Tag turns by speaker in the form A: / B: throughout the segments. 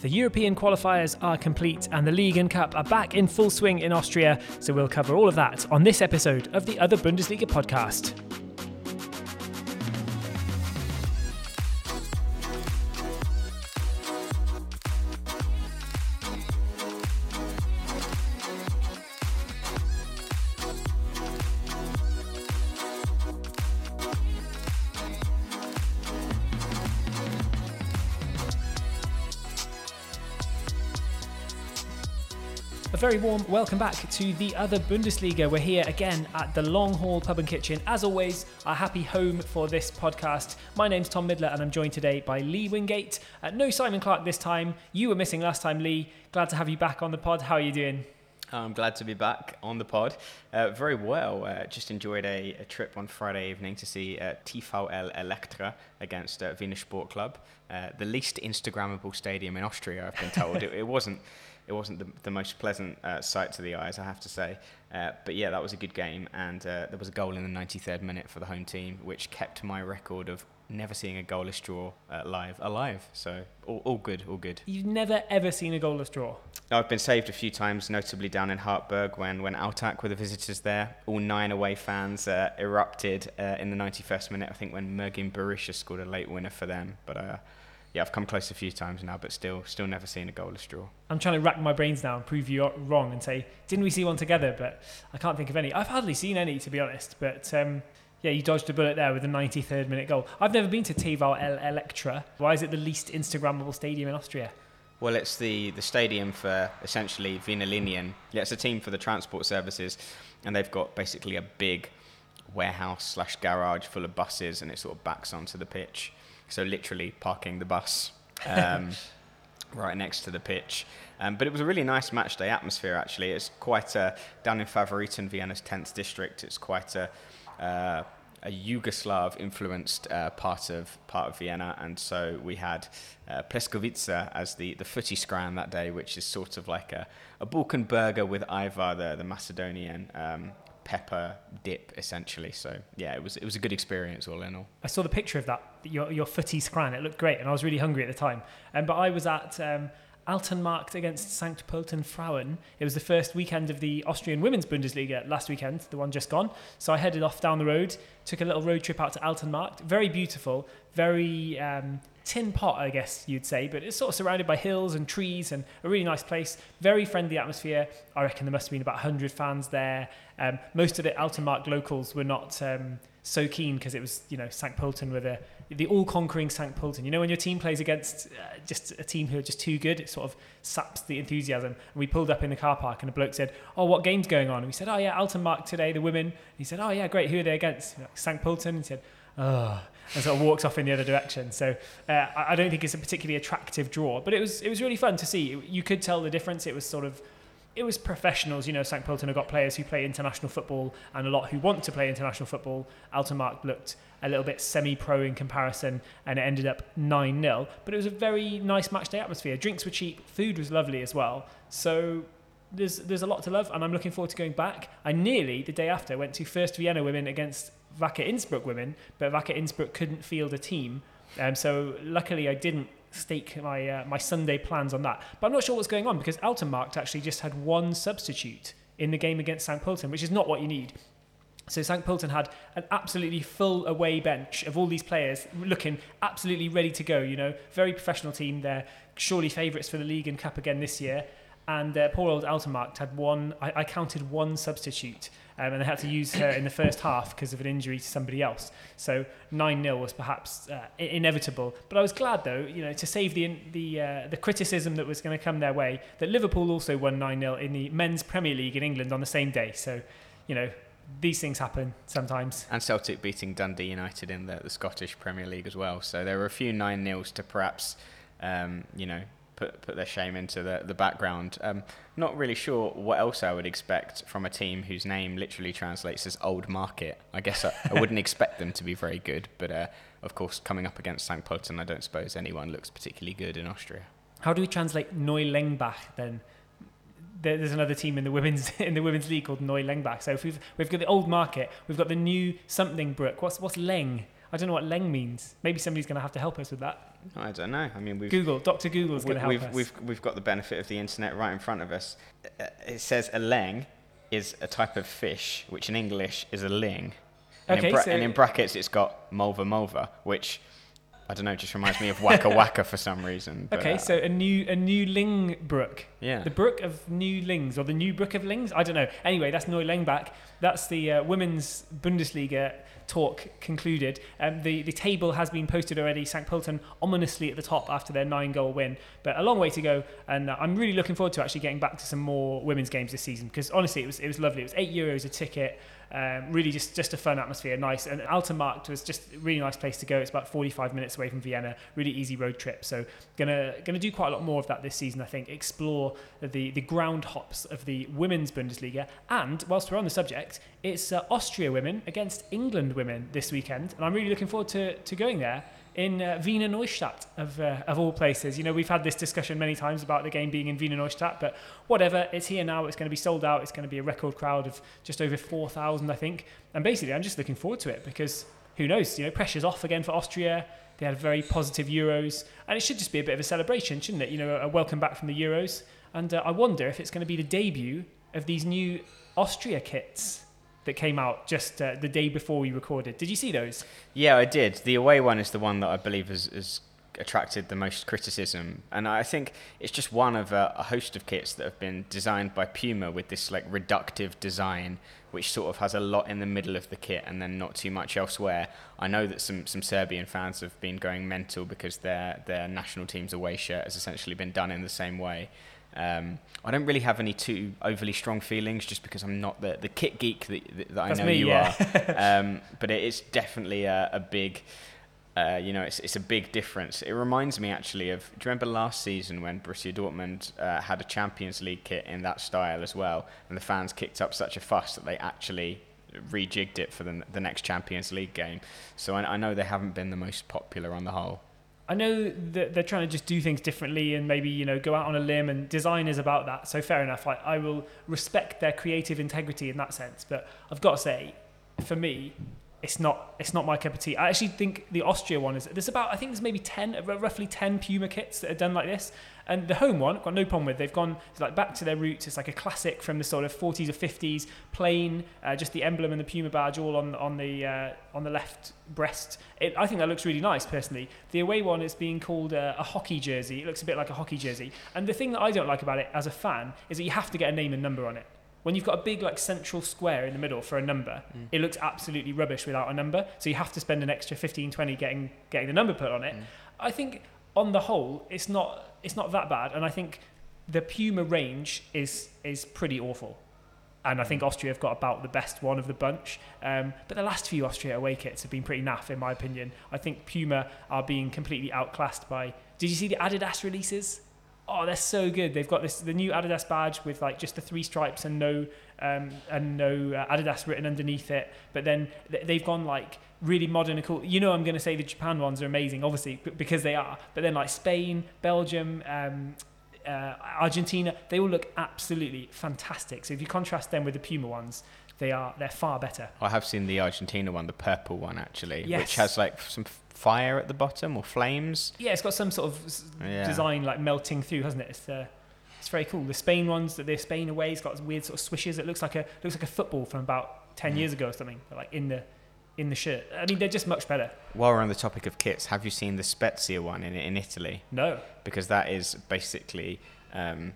A: The European qualifiers are complete and the League and Cup are back in full swing in Austria, so we'll cover all of that on this episode of the Other Bundesliga podcast. Very warm welcome back to the other Bundesliga. We're here again at the Long Hall Pub and Kitchen. As always, our happy home for this podcast. My name's Tom Midler and I'm joined today by Lee Wingate. Uh, no Simon Clark this time. You were missing last time, Lee. Glad to have you back on the pod. How are you doing?
B: I'm glad to be back on the pod. Uh, very well. Uh, just enjoyed a, a, trip on Friday evening to see uh, TVL Elektra against uh, Wiener Sport Club, uh, the least Instagrammable stadium in Austria. I've been told it, it wasn't it wasn't the, the most pleasant uh, sight to the eyes, I have to say. Uh, but yeah, that was a good game, and uh, there was a goal in the 93rd minute for the home team, which kept my record of never seeing a goalless draw uh, live alive. So all, all good, all good.
A: You've never ever seen a goalless draw.
B: I've been saved a few times, notably down in Hartberg when when Altach were the visitors there. All nine away fans uh, erupted uh, in the 91st minute. I think when Mergim Berisha scored a late winner for them, but yeah, I've come close a few times now, but still, still never seen a goalless draw.
A: I'm trying to rack my brains now and prove you wrong and say, didn't we see one together? But I can't think of any. I've hardly seen any, to be honest. But um, yeah, you dodged a bullet there with a 93rd minute goal. I've never been to TVL Elektra. Why is it the least Instagrammable stadium in Austria?
B: Well, it's the, the stadium for essentially Wiener Linien. Yeah, it's a team for the transport services, and they've got basically a big warehouse slash garage full of buses, and it sort of backs onto the pitch. So literally parking the bus um, right next to the pitch. Um, but it was a really nice match day atmosphere. Actually, it's quite a, down in Favoriten, Vienna's 10th district. It's quite a uh, a Yugoslav influenced uh, part of part of Vienna, and so we had uh, Pljeskavica as the, the footy scran that day, which is sort of like a, a Balkan burger with Ajvar, the, the Macedonian um, pepper dip essentially. So yeah, it was it was a good experience all in all.
A: I saw the picture of that your your footy scran. It looked great, and I was really hungry at the time. Um, but I was at. Um, Altenmarkt against St. Pölten Frauen. It was the first weekend of the Austrian Women's Bundesliga last weekend, the one just gone. So I headed off down the road, took a little road trip out to Altenmarkt. Very beautiful, very um, tin pot, I guess you'd say, but it's sort of surrounded by hills and trees and a really nice place. Very friendly atmosphere. I reckon there must have been about 100 fans there. Um, most of the Altenmarkt locals were not um, so keen because it was, you know, St. Pölten with a the all-conquering St. Pölten. You know, when your team plays against uh, just a team who are just too good, it sort of saps the enthusiasm. And we pulled up in the car park, and a bloke said, "Oh, what game's going on?" And we said, "Oh yeah, Altenmarkt today, the women." And he said, "Oh yeah, great. Who are they against?" St. Pölten. And he said, "Oh." And sort of walks off in the other direction. So uh, I don't think it's a particularly attractive draw, but it was it was really fun to see. You could tell the difference. It was sort of it was professionals. You know, St. Pölten have got players who play international football and a lot who want to play international football. Altenmarkt looked a little bit semi-pro in comparison, and it ended up 9-0. But it was a very nice match day atmosphere. Drinks were cheap, food was lovely as well. So there's there's a lot to love, and I'm looking forward to going back. I nearly the day after went to First Vienna women against Wacker Innsbruck women, but Wacker Innsbruck couldn't field a team, um, so luckily I didn't stake my uh, my Sunday plans on that. But I'm not sure what's going on because Altenmarkt actually just had one substitute in the game against St. Pölten, which is not what you need. So St. Pölten had an absolutely full away bench of all these players looking absolutely ready to go. You know, very professional team. They're surely favourites for the league and cup again this year. And uh, poor old Altenmarkt had one. I, I counted one substitute, um, and they had to use her in the first half because of an injury to somebody else. So nine 0 was perhaps uh, inevitable. But I was glad though, you know, to save the the uh, the criticism that was going to come their way, that Liverpool also won nine 0 in the men's Premier League in England on the same day. So, you know, these things happen sometimes.
B: And Celtic beating Dundee United in the, the Scottish Premier League as well. So there were a few 9 nils to perhaps, um, you know, put, put their shame into the, the background. Um, not really sure what else I would expect from a team whose name literally translates as Old Market. I guess I, I wouldn't expect them to be very good, but uh, of course, coming up against St. Pölten, I don't suppose anyone looks particularly good in Austria.
A: How do we translate Neulengbach then? there's another team in the women's in the women's league called Neulengbach. So if we've we've got the old market, we've got the new something brook. What's what's Leng? I don't know what Leng means. Maybe somebody's going to have to help us with that.
B: I don't know. I mean, we've
A: Google, Dr. Google's going to help
B: we've,
A: us.
B: we've we've got the benefit of the internet right in front of us. Uh, It says a leng is a type of fish, which in English is a ling. And,
A: Okay,
B: in, bra-
A: so-
B: and in brackets, it's got Molva molva, which I don't know, It just reminds me of waka waka for some reason. but,
A: okay,
B: uh,
A: so a new a new Ling brook.
B: yeah,
A: The Brook of New Lings, or the New Brook of Lings? I don't know. Anyway, that's Neu Lengbach. That's the uh, women's Bundesliga talk concluded. Um, the, the table has been posted already. St. Pölten ominously at the top after their nine goal win. But a long way to go. And uh, I'm really looking forward to actually getting back to some more women's games this season because honestly, it was, it was lovely. It was eight euros a ticket. Um, really just, just a fun atmosphere, nice. And Altenmarkt was just a really nice place to go. It's about 45 minutes away from Vienna, really easy road trip. So gonna gonna do quite a lot more of that this season. I think explore the the ground hops of the women's Bundesliga. And whilst we're on the subject, it's uh, Austria women against England women this weekend, and I'm really looking forward to to going there. In uh, Wiener Neustadt, of, uh, of all places. You know, we've had this discussion many times about the game being in Wiener Neustadt, but whatever, it's here now. It's going to be sold out. It's going to be a record crowd of just over 4,000, I think. And basically, I'm just looking forward to it because who knows? You know, pressure's off again for Austria. They had very positive Euros, and it should just be a bit of a celebration, shouldn't it? You know, a welcome back from the Euros. And uh, I wonder if it's going to be the debut of these new Austria kits that came out just uh, the day before we recorded. Did you see those?
B: yeah, I did. The away one is the one that I believe has, has attracted the most criticism, and I think it's just one of a, a host of kits that have been designed by Puma with this like reductive design, which sort of has a lot in the middle of the kit and then not too much elsewhere. I know that some, some Serbian fans have been going mental because their their national team's away shirt has essentially been done in the same way. Um, I don't really have any too overly strong feelings, just because I'm not the, the kit geek that, that, that I know
A: me,
B: you
A: yeah.
B: are. um, but it is definitely a, a big, uh, you know, it's, it's a big difference. It reminds me actually of, do you remember last season when Borussia Dortmund uh, had a Champions League kit in that style as well, and the fans kicked up such a fuss that they actually rejigged it for the, the next Champions League game. So I, I know they haven't been the most popular on the whole.
A: I know that they're trying to just do things differently and maybe you know go out on a limb and design is about that. So fair enough. I, I will respect their creative integrity in that sense. But I've got to say, for me, it's not it's not my cup of tea. I actually think the Austria one is there's about I think there's maybe ten uh, roughly ten Puma kits that are done like this. And the home one, I've got no problem with. They've gone like back to their roots. It's like a classic from the sort of 40s or 50s, plain, uh, just the emblem and the Puma badge all on on the uh, on the left breast. It, I think that looks really nice personally. The away one is being called a, a hockey jersey. It looks a bit like a hockey jersey. And the thing that I don't like about it as a fan is that you have to get a name and number on it. When you've got a big like central square in the middle for a number,
B: Mm.
A: it looks absolutely rubbish without a number. So you have to spend an extra 15, 20 getting getting the number put on it.
B: Mm.
A: I think on the whole, it's not it's not that bad, and I think the Puma range is is pretty awful. And I think Austria have got about the best one of the bunch. Um, but the last few Austria away kits have been pretty naff, in my opinion. I think Puma are being completely outclassed by. Did you see the Adidas releases? Oh, they're so good. They've got this the new Adidas badge with like just the three stripes and no um, and no uh, Adidas written underneath it. But then th- they've gone like really modern and cool. You know, I'm going to say the Japan ones are amazing, obviously, b- because they are. But then like Spain, Belgium, um, uh, Argentina, they all look absolutely fantastic. So if you contrast them with the Puma ones, they are they're far better.
B: I have seen the Argentina one, the purple one actually,
A: Yes.
B: which has like some fire at the bottom or flames.
A: Yeah, it's got some sort of
B: Yeah.
A: design like melting through, hasn't it? It's uh, it's very cool. The Spain ones, that the Spain away, has got weird sort of swishes. It looks like a looks like a football from about ten
B: Mm.
A: years ago or something, like in the in the shirt. I mean, they're just much better.
B: While we're on the topic of kits, have you seen the Spezia one in in Italy?
A: No,
B: Because that is basically um,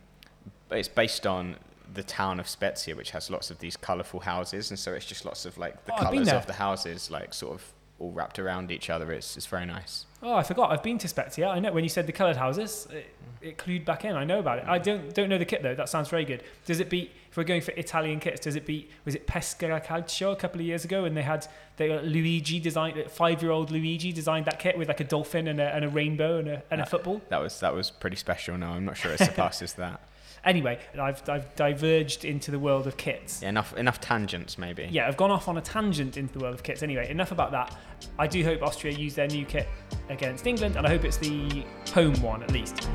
B: it's based on the town of Spezia, which has lots of these colourful houses, and so it's just lots of like the
A: Oh,
B: colours of the houses, like sort of all wrapped around each other. It's it's very nice.
A: Oh, I forgot. I've been to Spezia. I know when you said the coloured houses, it, it clued back in. I know about it. I don't don't know the kit though. That sounds very good. Does it beat? If we're going for Italian kits, does it beat? Was it Pescara Calcio a couple of years ago, and they had they got Luigi designed five year old Luigi designed that kit with like a dolphin and a, and a rainbow and a, and a
B: Uh,
A: football.
B: That was that was pretty special. No, I'm not sure it surpasses that.
A: Anyway, I've I've diverged into the world of kits.
B: Yeah, enough enough tangents maybe.
A: Yeah, I've gone off on a tangent into the world of kits. Anyway, enough about that. I do hope Austria use their new kit against England, and I hope it's the home one at least.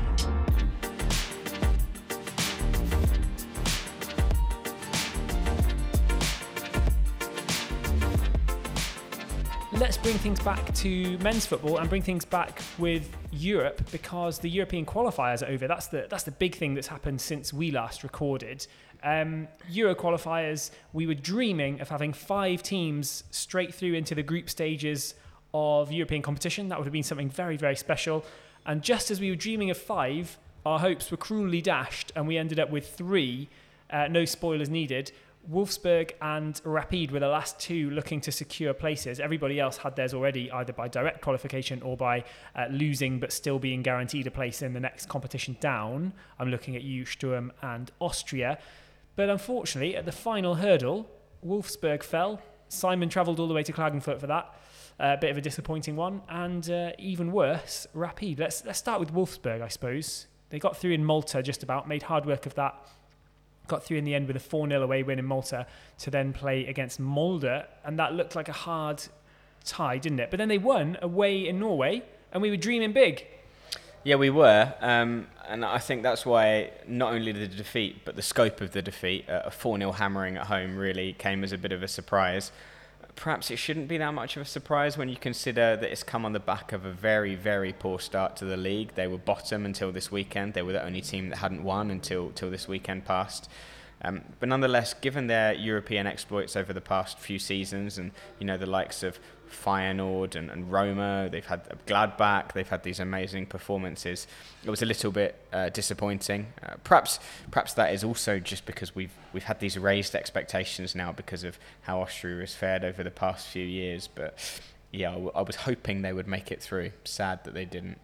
A: Let's bring things back to men's football and bring things back with Europe because the European qualifiers are over. That's the that's the big thing that's happened since we last recorded. Um, Euro qualifiers, we were dreaming of having five teams straight through into the group stages of European competition. That would have been something very, very special. And just as we were dreaming of five, our hopes were cruelly dashed, and we ended up with three. Uh, no spoilers needed. Wolfsberg and Rapid were the last two looking to secure places. Everybody else had theirs already, either by direct qualification or by uh, losing but still being guaranteed a place in the next competition down. I'm looking at you, Sturm and Austria. But unfortunately, at the final hurdle, Wolfsberg fell. Simon travelled all the way to Klagenfurt for that. A uh, bit of a disappointing one, and uh, even worse, Rapid. Let's let's start with Wolfsberg, I suppose. They got through in Malta just about, made hard work of that. Got through in the end with a 4 0 away win in Malta to then play against Molde, and that looked like a hard tie, didn't it? But then they won away in Norway, and we were dreaming big.
B: Yeah, we were, um, and I think that's why not only the defeat, but the scope of the defeat, uh, a 4 0 hammering at home, really came as a bit of a surprise. Perhaps it shouldn't be that much of a surprise when you consider that it's come on the back of a very, very poor start to the league. They were bottom until this weekend. They were the only team that hadn't won until, until this weekend passed. Um, but nonetheless, given their European exploits over the past few seasons, and you know the likes of Feyenoord and, and Roma, they've had Gladbach, they've had these amazing performances. It was a little bit uh, disappointing. Uh, perhaps, perhaps that is also just because we've we've had these raised expectations now because of how Austria has fared over the past few years. But yeah, I, w- I was hoping they would make it through. Sad that they didn't.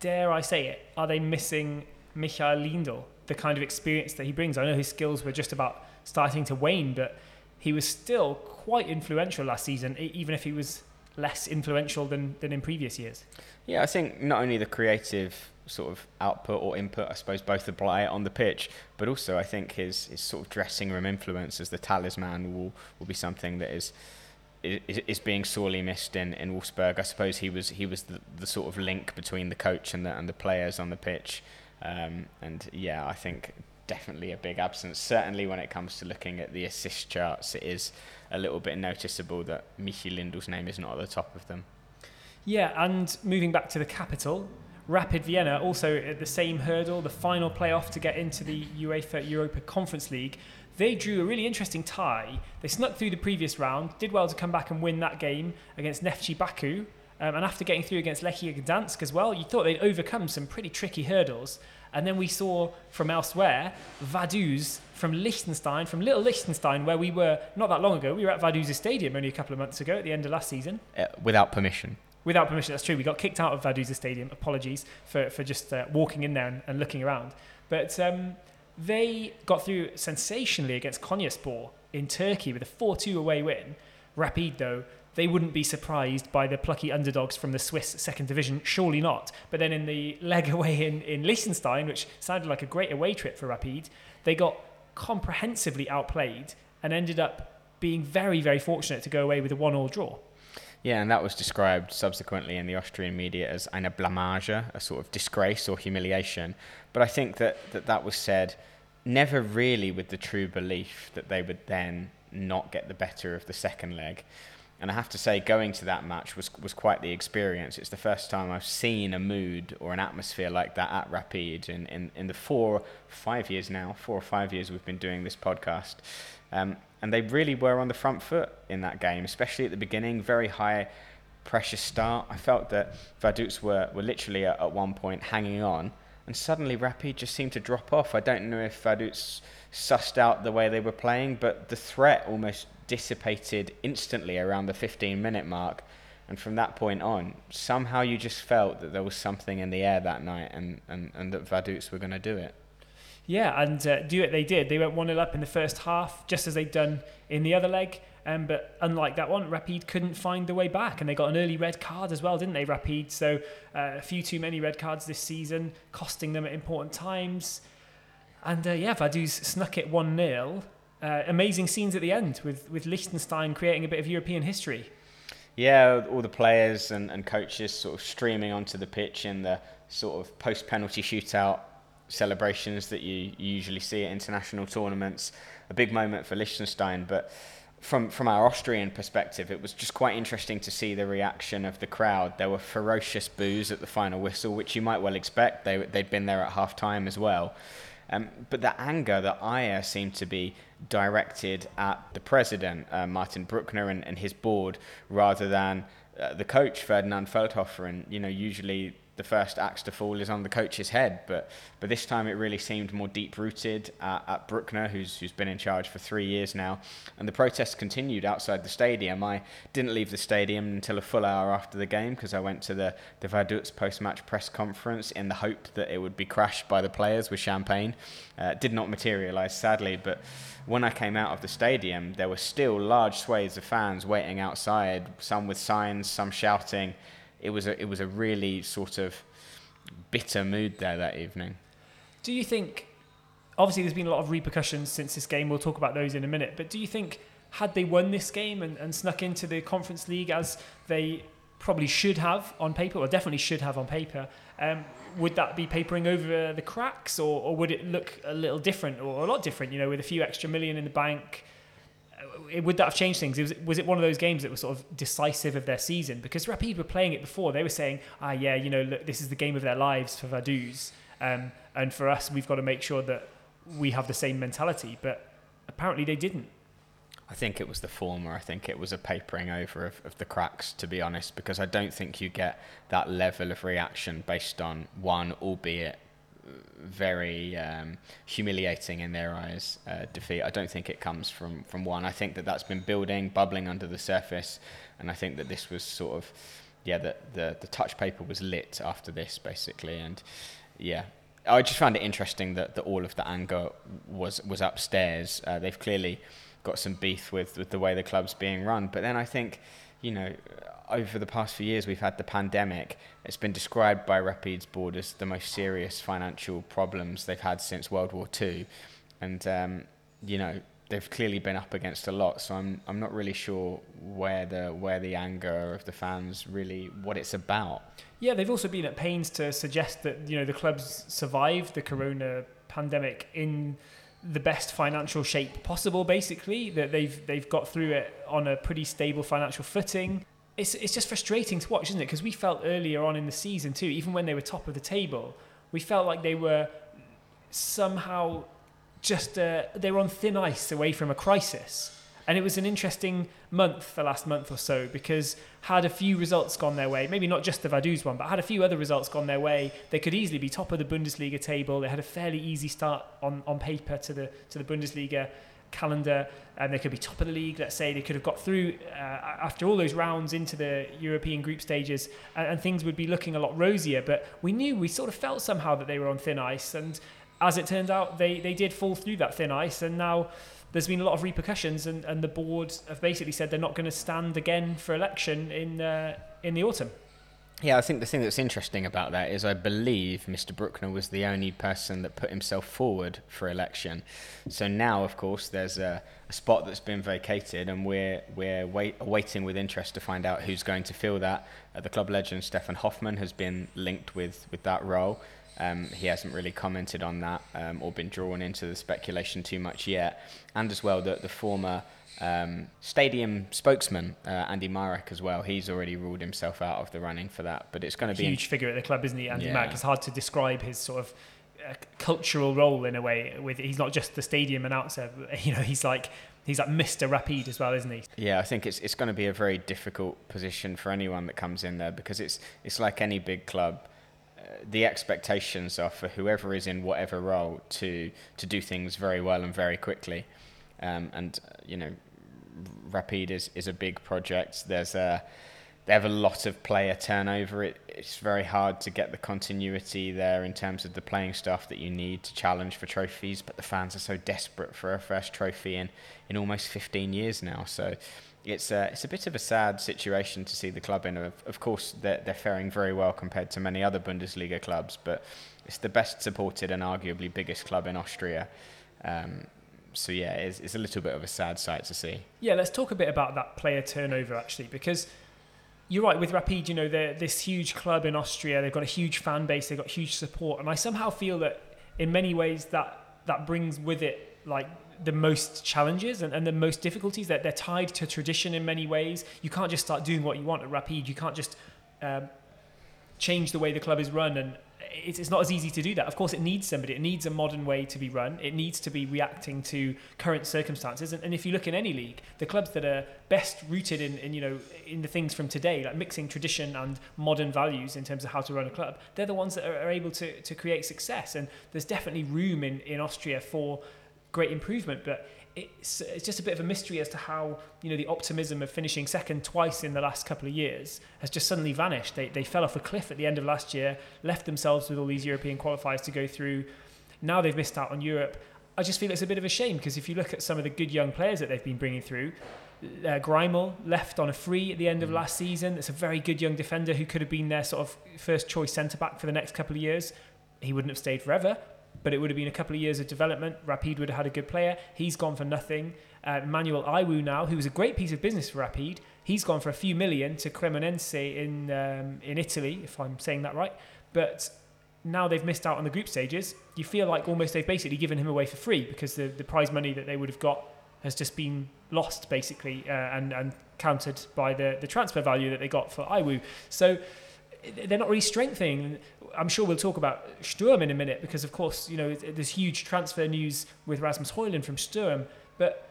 A: Dare I say it? Are they missing Michael Liendl? the kind of experience that he brings. I know his skills were just about starting to wane, but he was still quite influential last season, even if he was less influential than, than in previous years.
B: Yeah, I think not only the creative sort of output or input, I suppose both apply on the pitch, but also I think his, his sort of dressing room influence as the talisman will, will be something that is is, is being sorely missed in, in Wolfsberg. I suppose he was he was the, the sort of link between the coach and the and the players on the pitch. Um, and yeah, I think definitely a big absence. Certainly when it comes to looking at the assist charts, it is a little bit noticeable that Michi Liendl's name is not at the top of them.
A: Yeah, and moving back to the capital, Rapid Vienna also at the same hurdle, the final playoff to get into the UEFA Europa Conference League. They drew a really interesting tie. They snuck through the previous round, did well to come back and win that game against Neftchi Baku, um, and after getting through against Lechia Gdansk as well, you thought they'd overcome some pretty tricky hurdles. And then we saw from elsewhere Vaduz from Liechtenstein, from Little Liechtenstein, where we were not that long ago. We were at Vaduz's stadium only a couple of months ago at the end of last season.
B: Uh, without permission.
A: Without permission, that's true. We got kicked out of Vaduz's stadium. Apologies for, for just uh, walking in there and, and, looking around. But um, they got through sensationally against Konyaspor in Turkey with a 4 2 away win. Rapid, though, they wouldn't be surprised by the plucky underdogs from the Swiss second division. Surely not. But then in the leg away in, in Liechtenstein, which sounded like a great away trip for Rapid, they got comprehensively outplayed and ended up being very, very fortunate to go away with a one-all draw.
B: Yeah, and that was described subsequently in the Austrian media as eine Blamage, a sort of disgrace or humiliation. But I think that that, that was said never really with the true belief that they would then not get the better of the second leg. And I have to say, going to that match was was quite the experience. It's the first time I've seen a mood or an atmosphere like that at Rapid in, in, in the four, five years now, four or five years we've been doing this podcast. Um, and they really were on the front foot in that game, especially at the beginning, very high pressure start. I felt that Vaduz were, were literally at, at one point hanging on, and suddenly Rapid just seemed to drop off. I don't know if Vaduz sussed out the way they were playing, but the threat almost dissipated instantly around the 15 minute mark. And from that point on, somehow you just felt that there was something in the air that night and, and, and that Vaduz were going to do it.
A: Yeah, and uh, do it they did. They went 1 0 up in the first half, just as they'd done in the other leg. Um, but unlike that one, Rapid couldn't find the way back, and they got an early red card as well, didn't they, Rapid? So uh, a few too many red cards this season, costing them at important times. And uh, yeah, Vaduz snuck it 1 0 uh, amazing scenes at the end with, with Liechtenstein creating a bit of European history.
B: Yeah, all the players and, and coaches sort of streaming onto the pitch in the sort of post penalty shootout celebrations that you, you usually see at international tournaments. A big moment for Liechtenstein, but from from our Austrian perspective, it was just quite interesting to see the reaction of the crowd. There were ferocious boos at the final whistle, which you might well expect. They they'd been there at half time as well. Um, but the anger, the ire seemed to be directed at the president, uh, Martin Bruckner, and, and, his board, rather than uh, the coach, Ferdinand Feldhofer. And, you know, usually the first axe to fall is on the coach's head. But but this time it really seemed more deep rooted at, at Bruckner, who's who's been in charge for three years now. And the protests continued outside the stadium. I didn't leave the stadium until a full hour after the game because I went to the the Vaduz post match press conference in the hope that it would be crashed by the players with champagne. Uh, did not materialise sadly, but when I came out of the stadium, there were still large swathes of fans waiting outside, some with signs, some shouting it was a it was a really sort of bitter mood there that evening.
A: Do you think? Obviously, there's been a lot of repercussions since this game. We'll talk about those in a minute. But do you think had they won this game and, and snuck into the Conference League as they probably should have on paper, or definitely should have on paper, um, would that be papering over the cracks, or, or would it look a little different, or a lot different? You know, with a few extra million in the bank, would that have changed things? Was it, was it one of those games that was sort of decisive of their season? Because Rapid were playing it before. They were saying, ah, yeah, you know, look, this is the game of their lives for Vaduz. Um, and for us, we've got to make sure that we have the same mentality. But apparently they didn't.
B: I think it was the former. I think it was a papering over of, of the cracks, to be honest, because I don't think you get that level of reaction based on one, albeit very um, humiliating in their eyes uh, defeat. I don't think it comes from, from one. I think that that's been building, bubbling under the surface, and I think that this was sort of, yeah, the, the, the touch paper was lit after this, basically. And yeah, I just found it interesting that, that all of the anger was, was upstairs. Uh, they've clearly got some beef with, with the way the club's being run. But then I think, you know, over the past few years, we've had the pandemic. It's been described by Rapid's board as the most serious financial problems they've had since World War II, and um, you know they've clearly been up against a lot. So I'm I'm not really sure where the where the anger of the fans really what it's about.
A: Yeah, they've also been at pains to suggest that you know the clubs survived the Corona pandemic in the best financial shape possible basically that they've they've got through it on a pretty stable financial footing it's it's just frustrating to watch, isn't it? Because we felt earlier on in the season too, even when they were top of the table, we felt like they were somehow just uh, they were on thin ice away from a crisis. And it was an interesting month, the last month or so, because had a few results gone their way, maybe not just the Vaduz one, but had a few other results gone their way, they could easily be top of the Bundesliga table. They had a fairly easy start on, on paper to the to the Bundesliga calendar and they could be top of the league let's say they could have got through uh, after all those rounds into the European group stages and, and, things would be looking a lot rosier but we knew we sort of felt somehow that they were on thin ice and as it turned out they, they did fall through that thin ice and now there's been a lot of repercussions and, and the board have basically said they're not going to stand again for election in uh, in the autumn
B: yeah, I think the thing that's interesting about that is I believe Mr. Bruckner was the only person that put himself forward for election. So now, of course, there's a, a spot that's been vacated, and we're we're wait, waiting with interest to find out who's going to fill that. Uh, the club legend Steffen Hofmann has been linked with with that role. Um, he hasn't really commented on that um, or been drawn into the speculation too much yet. And as well, that the former um, stadium spokesman uh, Andy Marek as well. He's already ruled himself out of the running for that, but it's going to be
A: huge figure at the club, isn't he? Andy yeah. Marek. It's hard to describe his sort of uh, cultural role in a way. With he's not just the stadium announcer. You know, he's like he's like Mr. Rapid as well, isn't he?
B: Yeah, I think it's it's going to be a very difficult position for anyone that comes in there because it's it's like any big club. The expectations are for whoever is in whatever role to to do things very well and very quickly, um, and uh, you know Rapid is, is a big project. There's a they have a lot of player turnover. It, it's very hard to get the continuity there in terms of the playing staff that you need to challenge for trophies. But the fans are so desperate for a first trophy in, in almost 15 years now. So it's a, it's a bit of a sad situation to see the club in. Of, of course, they're, they're faring very well compared to many other Bundesliga clubs, but it's the best supported and arguably biggest club in Austria. Um, so yeah, it's, it's a little bit of a sad sight to see.
A: Yeah, let's talk a bit about that player turnover actually, because you're right with Rapid. You know, they're this huge club in Austria. They've got a huge fan base. They've got huge support, and I somehow feel that in many ways that that brings with it like the most challenges and, and the most difficulties that they're tied to tradition in many ways you can't just start doing what you want at Rapid you can't just um, change the way the club is run and it's, it's not as easy to do that. Of course, it needs somebody. It needs a modern way to be run. It needs to be reacting to current circumstances. And, and if you look in any league, the clubs that are best rooted in, in you know in the things from today, like mixing tradition and modern values in terms of how to run a club, they're the ones that are, are able to, to create success. And there's definitely room in, in Austria for great improvement. But it's, it's just a bit of a mystery as to how you know the optimism of finishing second twice in the last couple of years has just suddenly vanished. They, they fell off a cliff at the end of last year, left themselves with all these European qualifiers to go through. Now they've missed out on Europe. I just feel it's a bit of a shame because if you look at some of the good young players that they've been bringing through, uh, left on a free at the end of mm. last season. It's a very good young defender who could have been their sort of first choice centre back for the next couple of years. He wouldn't have stayed forever, but it would have been a couple of years of development. Rapid would have had a good player. He's gone for nothing. Uh, Manuel Aiwu now, who was a great piece of business for Rapid, he's gone for a few million to Cremonese in um, in Italy, if I'm saying that right. But now they've missed out on the group stages. You feel like almost they've basically given him away for free because the, the prize money that they would have got has just been lost basically uh, and and countered by the the transfer value that they got for Aiwu. So they're not really strengthening. I'm sure we'll talk about Sturm in a minute because, of course, you know there's huge transfer news with Rasmus Højlund from Sturm, but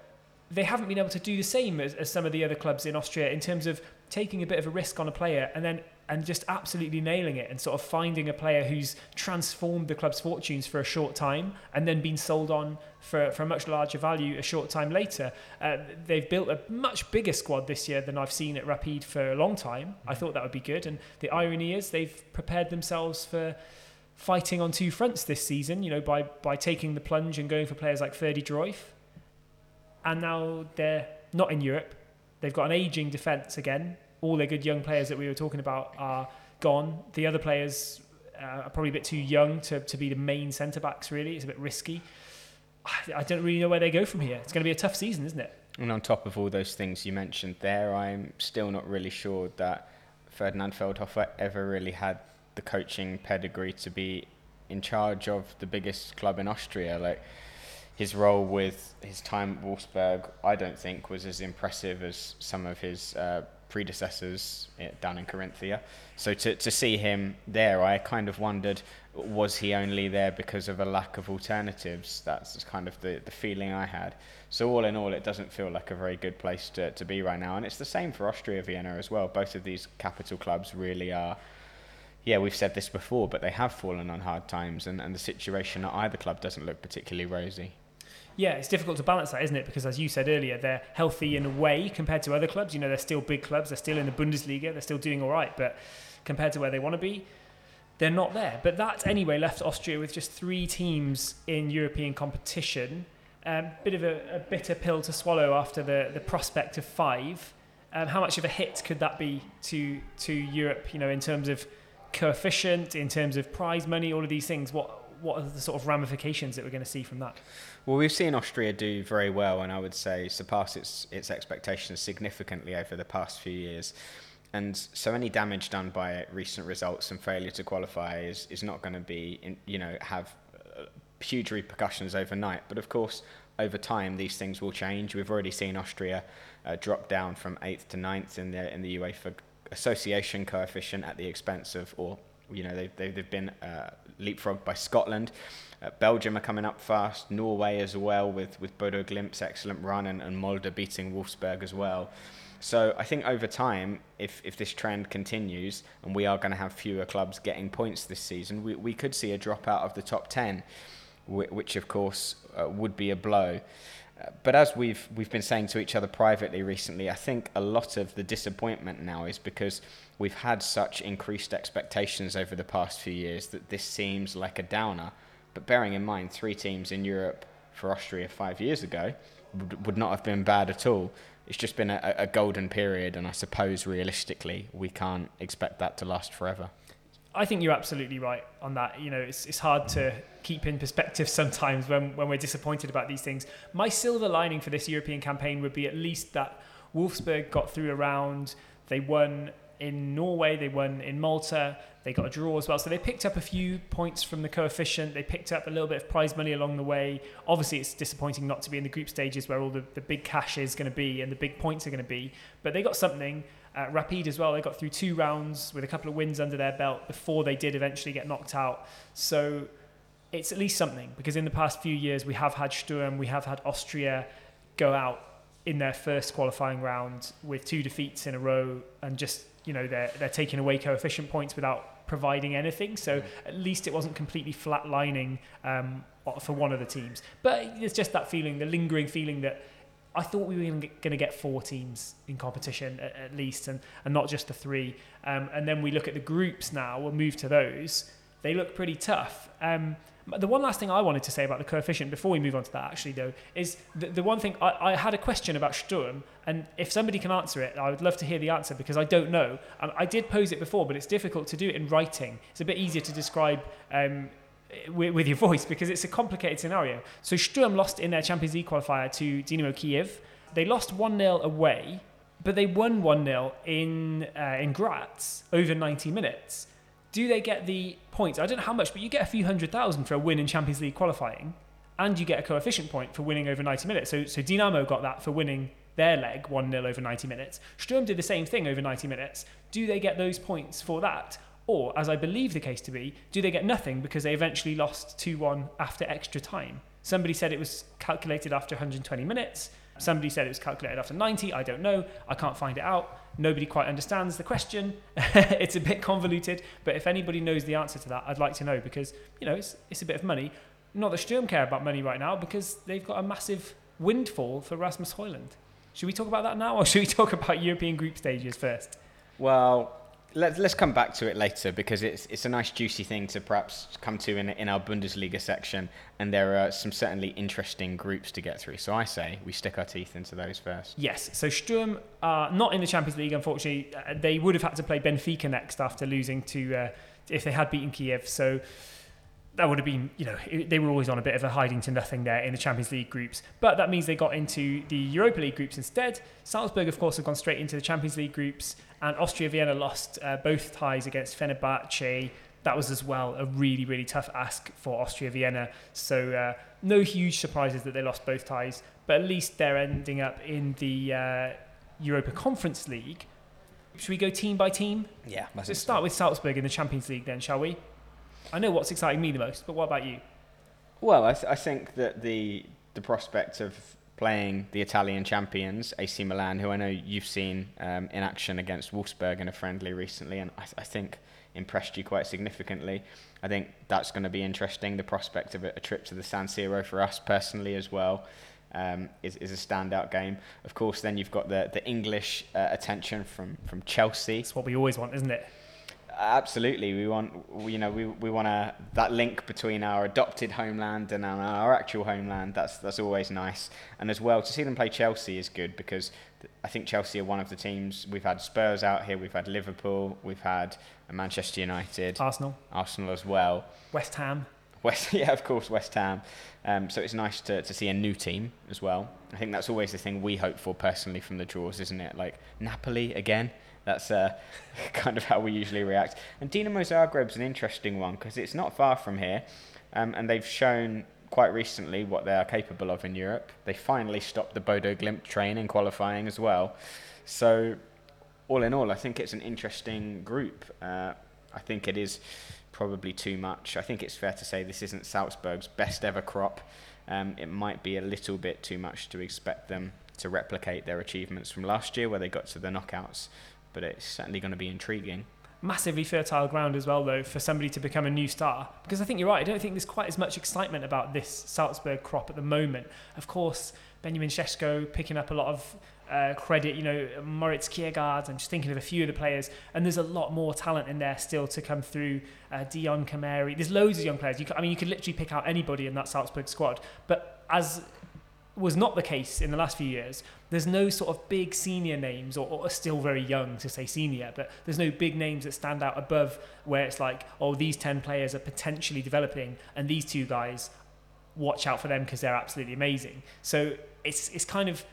A: they haven't been able to do the same as, as some of the other clubs in Austria in terms of taking a bit of a risk on a player and then and just absolutely nailing it and sort of finding a player who's transformed the club's fortunes for a short time and then been sold on for, for a much larger value a short time later. Uh, they've built a much bigger squad this year than I've seen at Rapid for a long time. I thought that would be good. And the irony is they've prepared themselves for fighting on two fronts this season, you know, by, by taking the plunge and going for players like Ferdi Druijf. And now they're not in Europe. They've got an ageing defence again all their good young players that we were talking about are gone. The other players uh, are probably a bit too young to, to be the main centre backs, really. It's a bit risky. I, I don't really know where they go from here. It's going to be a tough season, isn't it?
B: And on top of all those things you mentioned there, I'm still not really sure that Ferdinand Feldhofer ever really had the coaching pedigree to be in charge of the biggest club in Austria. Like his role with his time at Wolfsberg, I don't think was as impressive as some of his uh, predecessors eh, down in Carinthia. So to, to see him there, I kind of wondered, was he only there because of a lack of alternatives? That's kind of the, the feeling I had. So all in all, it doesn't feel like a very good place to, to be right now. And it's the same for Austria Vienna as well. Both of these capital clubs really are yeah, we've said this before, but they have fallen on hard times, and, and the situation at either club doesn't look particularly rosy.
A: Yeah, it's difficult to balance that, isn't it? Because as you said earlier, they're healthy in a way compared to other clubs. You know, they're still big clubs. They're still in the Bundesliga. They're still doing all right, but compared to where they want to be, they're not there. But that anyway left Austria with just three teams in European competition. Um, bit of a, a, bitter pill to swallow after the, the prospect of five. Um, how much of a hit could that be to to Europe? You know, in terms of coefficient, in terms of prize money, all of these things. What what are the sort of ramifications that we're going to see from that?
B: Well, we've seen Austria do very well, and I would say surpass its its expectations significantly over the past few years. And so, any damage done by recent results and failure to qualify is is not going to be, in, you know, have uh, huge repercussions overnight. But of course, over time, these things will change. We've already seen Austria uh, drop down from eighth to ninth in the in the UEFA association coefficient at the expense of, or you know, they've they've, been uh, leapfrogged by Scotland. Uh, Belgium are coming up fast. Norway as well with with Bodo Glimt's excellent run and, and Molde beating Wolfsberg as well. So I think over time, if, if this trend continues and we are going to have fewer clubs getting points this season, we, we could see a drop out of the top 10, which of course uh, would be a blow. But as we've we've been saying to each other privately recently, I think a lot of the disappointment now is because we've had such increased expectations over the past few years that this seems like a downer. But bearing in mind, three teams in Europe for Austria five years ago would, would not have been bad at all. It's just been a, a golden period, and I suppose realistically, we can't expect that to last forever.
A: I think you're absolutely right on that. You know, it's, it's hard to keep in perspective sometimes when, when we're disappointed about these things. My silver lining for this European campaign would be at least that Wolfsberg got through a round, they won in Norway, they won in Malta, they got a draw as well. So they picked up a few points from the coefficient. They picked up a little bit of prize money along the way. Obviously, it's disappointing not to be in the group stages where all the, the big cash is going to be and the big points are going to be. But they got something. Uh, Rapid as well, they got through two rounds with a couple of wins under their belt before they did eventually get knocked out. So it's at least something because in the past few years we have had Sturm, we have had Austria go out in their first qualifying round with two defeats in a row and just you know they're they're taking away coefficient points without providing anything. So at least it wasn't completely flatlining um, for one of the teams. But it's just that feeling, the lingering feeling that I thought we were going to get four teams in competition at, at least, and, and not just the three. Um, and then we look at the groups now. We'll move to those. They look pretty tough. Um, the one last thing I wanted to say about the coefficient before we move on to that, actually, though, is the, the one thing I, I had a question about Sturm, and if somebody can answer it, I would love to hear the answer because I don't know. I did pose it before, but it's difficult to do it in writing. It's a bit easier to describe um, with, with, your voice because it's a complicated scenario. So Sturm lost in their Champions League qualifier to Dynamo Kiev. They lost 1 0 away, but they won 1 0 in, uh, in Graz over 90 minutes. Do they get the points? I don't know how much, but you get a few hundred thousand for a win in Champions League qualifying, and you get a coefficient point for winning over 90 minutes. So, so Dynamo got that for winning their leg 1 0 over 90 minutes. Sturm did the same thing over 90 minutes. Do they get those points for that? Or, as I believe the case to be, do they get nothing because they eventually lost 2 1 after extra time? Somebody said it was calculated after 120 minutes. Somebody said it was calculated after 90. I don't know. I can't find it out. Nobody quite understands the question. it's a bit convoluted, but if anybody knows the answer to that, I'd like to know because, you know, it's, it's a bit of money. Not that Sturm care about money right now because they've got a massive windfall for Rasmus Højlund. Should we talk about that now or should we talk about European group stages first?
B: Well, let's let's come back to it later because it's it's a nice juicy thing to perhaps come to in in our Bundesliga section, and there are some certainly interesting groups to get through. So I say we stick our teeth into those first.
A: Yes. So Sturm are not in the Champions League. Unfortunately, uh, they would have had to play Benfica next after losing to uh, if they had beaten Kiev. So that would have been, you know, they were always on a bit of a hiding to nothing there in the Champions League groups. But that means they got into the Europa League groups instead. Salzburg, of course, have gone straight into the Champions League groups, and Austria Vienna lost uh, both ties against Fenerbahce. That was as well a really, really tough ask for Austria Vienna. So uh, no huge surprises that they lost both ties, but at least they're ending up in the uh, Europa Conference League. Should we go team by team?
B: Yeah.
A: Let's start with Salzburg in the Champions League then, shall we? I know what's exciting me the most, but what about you?
B: Well, I, th- I think that the the prospect of playing the Italian champions, AC Milan, who I know you've seen um, in action against Wolfsberg in a friendly recently, and I, I think impressed you quite significantly. I think that's going to be interesting. The prospect of a, a, trip to the San Siro for us personally as well um, is, is a standout game. Of course, then you've got the, the English uh, attention from, from Chelsea.
A: It's what we always want, isn't it?
B: Absolutely, we want you know we, we want a, that link between our adopted homeland and our, our actual homeland. That's that's always nice, and as well to see them play Chelsea is good because I think Chelsea are one of the teams. We've had Spurs out here, we've had Liverpool, we've had Manchester United,
A: Arsenal,
B: Arsenal as well,
A: West Ham.
B: West, yeah, of course, West Ham. Um, so it's nice to, to see a new team as well. I think that's always the thing we hope for personally from the draws, isn't it? Like Napoli again. That's uh, kind of how we usually react. And Dinamo Zagreb's an interesting one because it's not far from here, um, and they've shown quite recently what they are capable of in Europe. They finally stopped the Bodo Glimt train in qualifying as well. So, all in all, I think it's an interesting group. Uh, I think it is probably too much. I think it's fair to say this isn't Salzburg's best ever crop. Um, it might be a little bit too much to expect them to replicate their achievements from last year, where they got to the knockouts but it's certainly going to be intriguing.
A: Massively fertile ground as well, though, for somebody to become a new star. Because I think you're right. I don't think there's quite as much excitement about this Salzburg crop at the moment. Of course, Benjamin Šeško picking up a lot of uh, credit, you know, Moritz Kjærgaard, I'm just thinking of a few of the players, and there's a lot more talent in there still to come through. Uh, Dijon Kameri, there's loads of young players. You I mean, you could literally pick out anybody in that Salzburg squad. But as was not the case in the last few years. There's no sort of big senior names, or, or, still very young to say senior, but there's no big names that stand out above where it's like, oh, these 10 players are potentially developing, and these two guys, watch out for them because they're absolutely amazing. So it's, it's kind of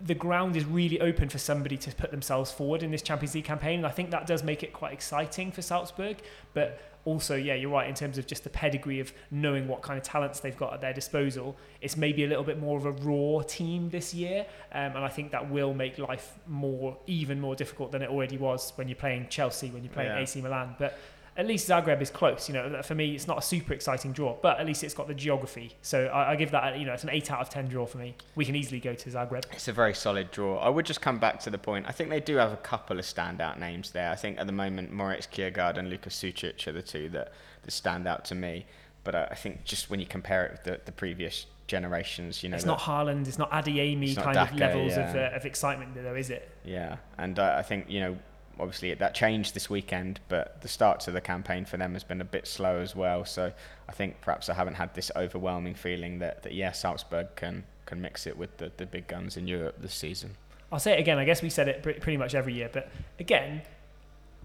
A: the ground is really open for somebody to put themselves forward in this Champions League campaign. And I think that does make it quite exciting for Salzburg. But also, yeah, you're right in terms of just the pedigree of knowing what kind of talents they've got at their disposal. It's maybe a little bit more of a raw team this year, um, and I think that will make life more, even more difficult than it already was when you're playing Chelsea, when you're playing
B: Yeah.
A: AC Milan. But at least Zagreb is close. You know, for me, it's not a super exciting draw, but at least it's got the geography. So I, I give that, you know, it's an eight out of ten draw for me. We can easily go to Zagreb.
B: It's a very solid draw. I would just come back to the point. I think they do have a couple of standout names there. I think at the moment, Moritz Kjærgaard and Lukas Sucic are the two that, that stand out to me. But uh, I think just when you compare it with the, the previous generations, you know,
A: it's not Haaland, it's not Adeyemi
B: It's not
A: kind of
B: Daka,
A: levels of, uh, of excitement, though, is it?
B: Yeah, and uh, I think you know, obviously that changed this weekend, but the start to the campaign for them has been a bit slow as well. So I think perhaps I haven't had this overwhelming feeling that that yeah, Salzburg can can mix it with the, the big guns in Europe this season.
A: I'll say it again. I guess we said it pre- pretty much every year, but again,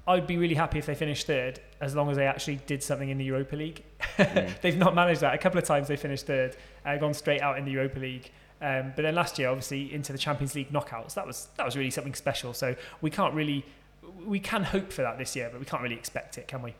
A: I'd be really happy if they finished third as long as they actually did something in the Europa League.
B: Mm.
A: They've not managed that. A couple of times they finished third, uh, gone straight out in the Europa League. Um, but then last year, obviously, into the Champions League knockouts, that was that was really something special. So we can't really, we can hope for that this year, but we can't really expect it, can we?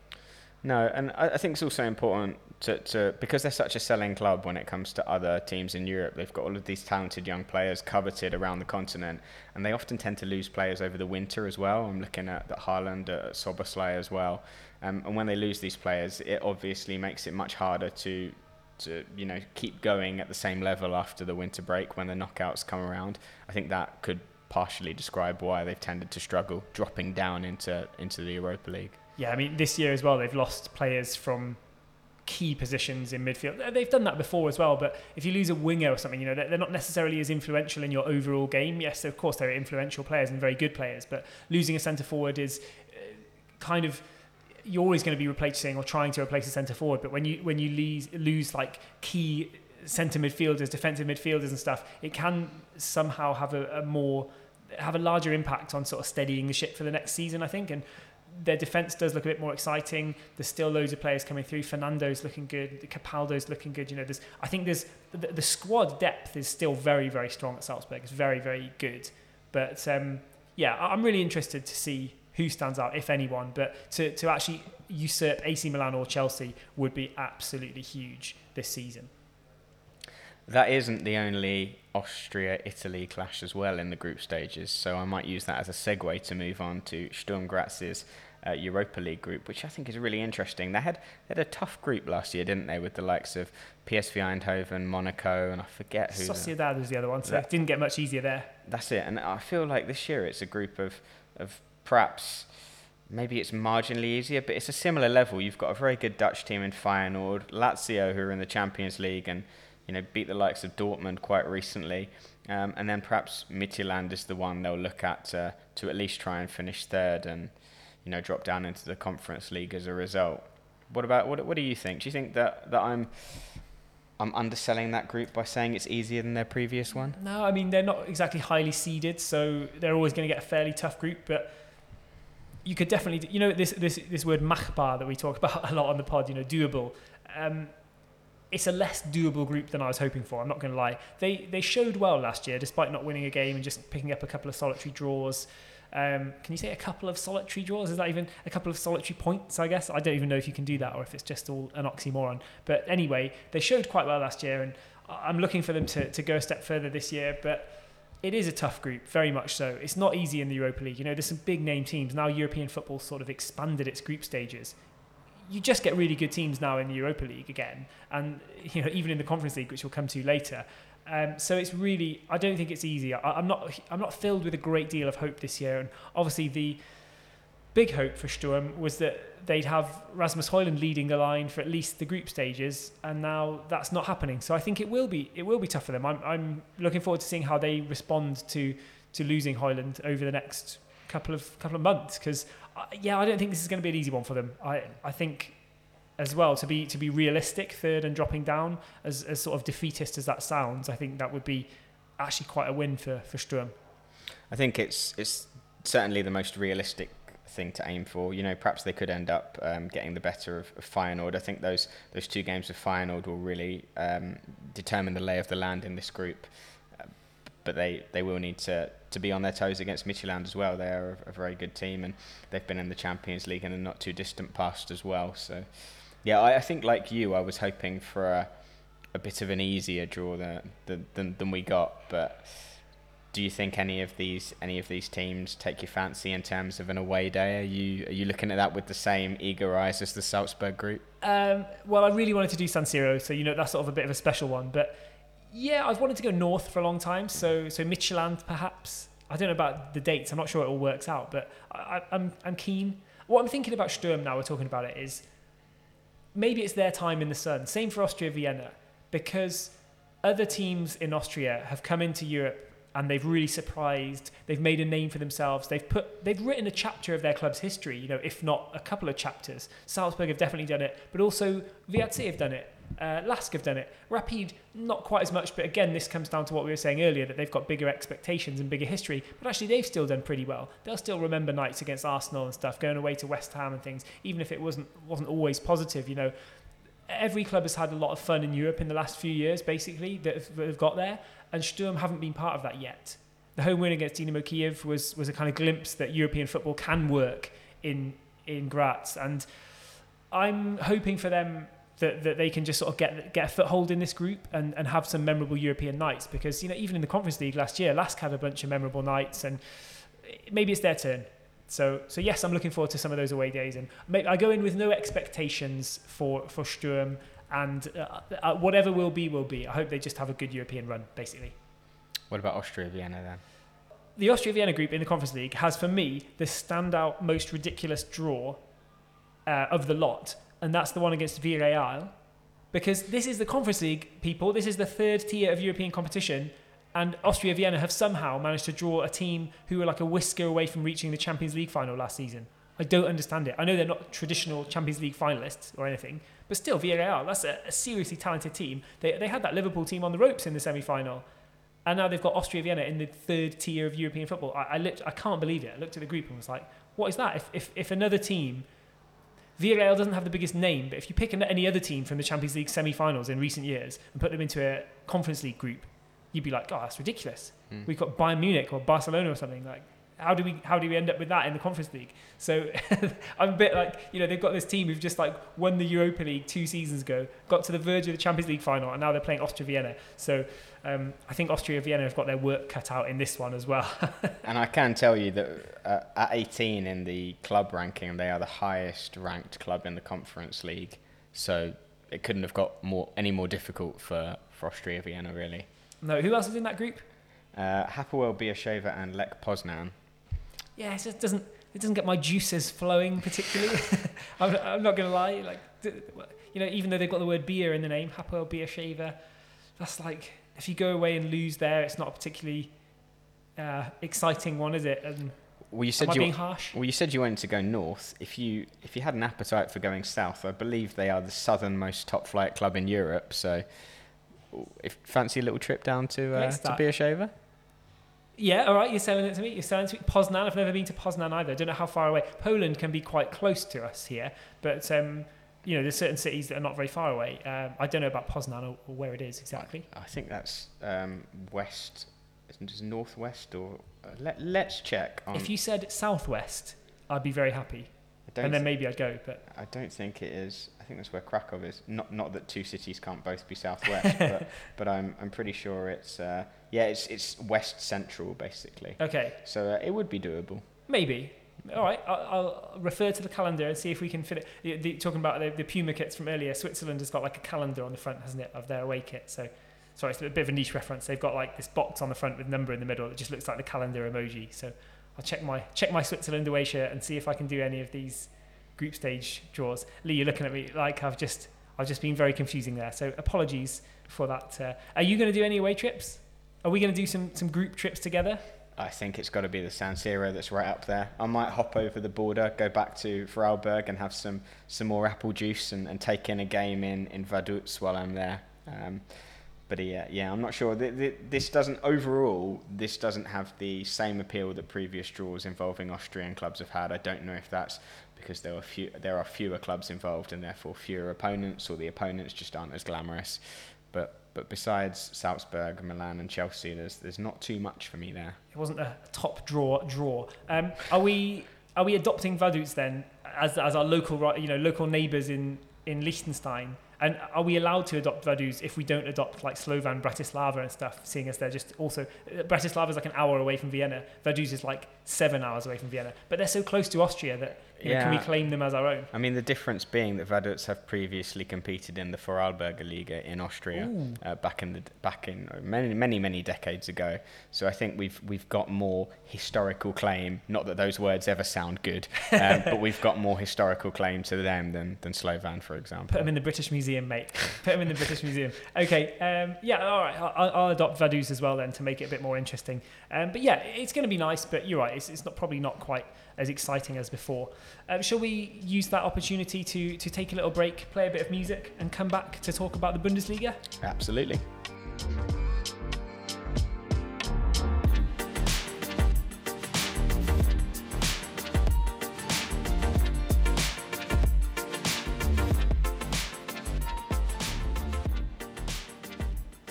B: No, and I, think it's also important to, to because they're such a selling club when it comes to other teams in Europe. They've got all of these talented young players coveted around the continent, and they often tend to lose players over the winter as well. I'm looking at, at Haaland, at Szoboszlai as well, um, and when they lose these players, it obviously makes it much harder to to you know keep going at the same level after the winter break when the knockouts come around. I think that could partially describe why they've tended to struggle dropping down into into the Europa League.
A: Yeah, I mean, this year as well, they've lost players from key positions in midfield. They've done that before as well, but if you lose a winger or something, you know, they're they're not necessarily as influential in your overall game. Yes, of course, they're influential players and very good players, but losing a centre forward is uh, kind of you're always going to be replacing or trying to replace a centre forward. But when you when you lose lose like key centre midfielders, defensive midfielders and stuff, it can somehow have a, a more have a larger impact on sort of steadying the ship for the next season. I think and their defense does look a bit more exciting. There's still loads of players coming through. Fernando's looking good. Capaldo's looking good. You know, there's I think there's the, the squad depth is still very very strong at Salzburg. It's very very good. But um, yeah, I'm really interested to see who stands out, if anyone. But to to actually usurp AC Milan or Chelsea would be absolutely huge this season.
B: That isn't the only Austria Italy clash as well in the group stages, so I might use that as a segue to move on to Sturm Graz's uh, Europa League group, which I think is really interesting. They had they had a tough group last year, didn't they, with the likes of PSV Eindhoven, Monaco, and I forget who. the-
A: Sociedad was the other one, so
B: That-
A: it didn't get much easier there.
B: That's it, and I feel like this year it's a group of of perhaps maybe it's marginally easier, but it's a similar level. You've got a very good Dutch team in Feyenoord, Lazio who are in the Champions League and you know beat the likes of Dortmund quite recently, um, and then perhaps Midtjylland is the one they'll look at to to at least try and finish third and you know drop down into the Conference League as a result. What about what what do you think? Do you think that that I'm I'm underselling that group by saying it's easier than their previous one?
A: No, I mean they're not exactly highly seeded, so they're always going to get a fairly tough group. But you could definitely, you know, this this this word machbar that we talk about a lot on the pod, you know, doable. Um, it's a less doable group than I was hoping for. I'm not going to lie. They they showed well last year, despite not winning a game and just picking up a couple of solitary draws. Um, can you say a couple of solitary draws? Is that even a couple of solitary points? I guess I don't even know if you can do that or if it's just all an oxymoron. But anyway, they showed quite well last year, and I'm looking for them to, to go a step further this year. But it is a tough group, very much so. It's not easy in the Europa League. You know, there's some big name teams now. European football sort of expanded its group stages. You just get really good teams now in the Europa League again, and you know even in the Conference League, which we'll come to later. Um, so it's really, I don't think it's easy. I, I'm not, I'm not filled with a great deal of hope this year. And obviously, the big hope for Sturm was that they'd have Rasmus Højlund leading the line for at least the group stages, and now that's not happening. So I think it will be, it will be tough for them. I'm, I'm looking forward to seeing how they respond to to losing Højlund over the next couple of couple of months. Because yeah, I don't think this is going to be an easy one for them. I, I think as well to be to be realistic, third and dropping down, as, as sort of defeatist as that sounds, I think that would be actually quite a win for for Sturm.
B: I think it's it's certainly the most realistic thing to aim for. You know, perhaps they could end up um, getting the better of, of Feyenoord. I think those those two games with Feyenoord will really um, determine the lay of the land in this group. Uh, but they, they will need to, to be on their toes against Midtjylland as well. They are a, a, very good team, and they've been in the Champions League in a not too distant past as well. So, yeah, I, I think like you, I was hoping for a, a bit of an easier draw than, than, than we got, but do you think any of these any of these teams take your fancy in terms of an away day? Are you are you looking at that with the same eager eyes as the Salzburg group?
A: Um, well, I really wanted to do San Siro, so you know that's sort of a bit of a special one. But yeah, I've wanted to go north for a long time, so so Midtjylland perhaps. I don't know about the dates. I'm not sure it all works out, but I, I'm I'm keen. What I'm thinking about Sturm now, we're talking about it, is maybe it's their time in the sun. Same for Austria Vienna, because other teams in Austria have come into Europe and they've really surprised. They've made a name for themselves. They've put they've written a chapter of their club's history. You know, if not a couple of chapters. Salzburg have definitely done it, but also WAC have done it. Uh, Lask have done it. Rapid, not quite as much, but again, this comes down to what we were saying earlier that they've got bigger expectations and bigger history. But actually, they've still done pretty well. They'll still remember nights against Arsenal and stuff, going away to West Ham and things, even if it wasn't wasn't always positive. You know, every club has had a lot of fun in Europe in the last few years, basically, that have, that have got there, and Sturm haven't been part of that yet. The home win against Dynamo Kiev was, was a kind of glimpse that European football can work in, in Graz, and I'm hoping for them that, that they can just sort of get get a foothold in this group and, and have some memorable European nights because you know even in the Conference League last year, Lask had a bunch of memorable nights and maybe it's their turn. So, so yes, I'm looking forward to some of those away days, and I go in with no expectations for for Sturm, and uh, uh, whatever will be will be. I hope they just have a good European run, basically.
B: What about Austria Vienna then?
A: The Austria Vienna group in the Conference League has, for me, the standout, most ridiculous draw uh, of the lot, and that's the one against Villarreal, because this is the Conference League, people. This is the third tier of European competition and Austria Vienna have somehow managed to draw a team who were like a whisker away from reaching the Champions League final last season. I don't understand it. I know they're not traditional Champions League finalists or anything, but still, Villarreal, that's a, a seriously talented team. They, they had that Liverpool team on the ropes in the semi final. And now they've got Austria Vienna in the third tier of European football. I, I, I can't believe it. I looked at the group and was like, what is that? If, if, if another team, Villarreal doesn't have the biggest name, but if you pick any other team from the Champions League semi finals in recent years and put them into a Conference League group, you'd be like, oh, that's ridiculous. Mm. We've got Bayern Munich or Barcelona or something. Like, how do we how do we end up with that in the Conference League? So I'm a bit like, you know, they've got this team who've just like won the Europa League two seasons ago, got to the verge of the Champions League final, and now they're playing Austria Vienna. So um, I think Austria Vienna have got their work cut out in this one as well.
B: and I can tell you that uh, at 18 in the club ranking, they are the highest ranked club in the Conference League. So it couldn't have got more any more difficult for, for Austria Vienna, really.
A: No, who else is in that group?
B: Uh, Hapoel Beersheva and Lech Poznan.
A: Yeah, it just doesn't it doesn't get my juices flowing particularly. I'm, I'm, not gonna lie, like you know, even though they've got the word beer in the name, Hapoel Beersheva, that's like if you go away and lose there, it's not a particularly uh, exciting one, is it? And
B: well, you said you harsh? Well, you said you wanted to go north. If you if you had an appetite for going south, I believe they are the southernmost top flight club in Europe. So if fancy a little trip down to uh, to Beersheva.
A: Yeah, all right. You're selling it to me. You're selling it to me. Poznan. I've never been to Poznan either. I don't know how far away. Poland can be quite close to us here, but um, you know, there's certain cities that are not very far away. Um, I don't know about Poznan or, or where it is exactly.
B: I, I think that's um, west, is northwest or uh, let, let's check.
A: if you said southwest, I'd be very happy, and then maybe I'd go. But
B: I don't think it is I think that's where Krakow is. Not not that two cities can't both be southwest, but, but I'm I'm pretty sure it's uh, yeah it's it's west central basically.
A: Okay.
B: So uh, it would be doable.
A: Maybe. All right, I'll, I'll refer to the calendar and see if we can fit it. The, the, talking about the, the Puma kits from earlier, Switzerland has got like a calendar on the front, hasn't it, of their away kit? So, sorry, it's a bit of a niche reference. They've got like this box on the front with number in the middle that just looks like the calendar emoji. So, I'll check my check my Switzerland away shirt and see if I can do any of these group stage draws. Lee, you're looking at me like I've just I've just been very confusing there. So apologies for that. Uh, are you going to do any away trips? Are we going to do some some group trips together?
B: I think it's got to be the San Siro that's right up there. I might hop over the border, go back to Vorarlberg and have some, some more apple juice and, and take in a game in, in Vaduz while I'm there. Um, but yeah, yeah, I'm not sure. This doesn't overall. This doesn't have the same appeal that previous draws involving Austrian clubs have had. I don't know if that's because there are few, there are fewer clubs involved and therefore fewer opponents, or the opponents just aren't as glamorous. But but besides Salzburg, Milan, and Chelsea, there's there's not too much for me there.
A: It wasn't a top draw draw. Um, are we are we adopting Vaduz then as as our local you know local neighbours in in Liechtenstein? And are we allowed to adopt Vaduz if we don't adopt like Slovan, Bratislava and stuff, seeing as they're just also... uh, Bratislava is like an hour away from Vienna. Vaduz is like seven hours away from Vienna. But they're so close to Austria that, you know, can we
B: Yeah.
A: claim them as our own?
B: I mean, the difference being that Vaduz have previously competed in the Vorarlberger Liga in Austria uh, back in the back in uh, many many many decades ago. So I think we've we've got more historical claim. Not that those words ever sound good, um, but we've got more historical claim to them than than Slovan, for example.
A: Put them in the British Museum, mate. Put them in the British Museum. Okay, um, yeah, all right. I'll, I'll adopt Vaduz as well then to make it a bit more interesting. Um, but yeah, it's going to be nice. But you're right. It's, it's not probably not quite as exciting as before. Um, shall we use that opportunity to to take a little break, play a bit of music, and come back to talk about the Bundesliga?
B: Absolutely.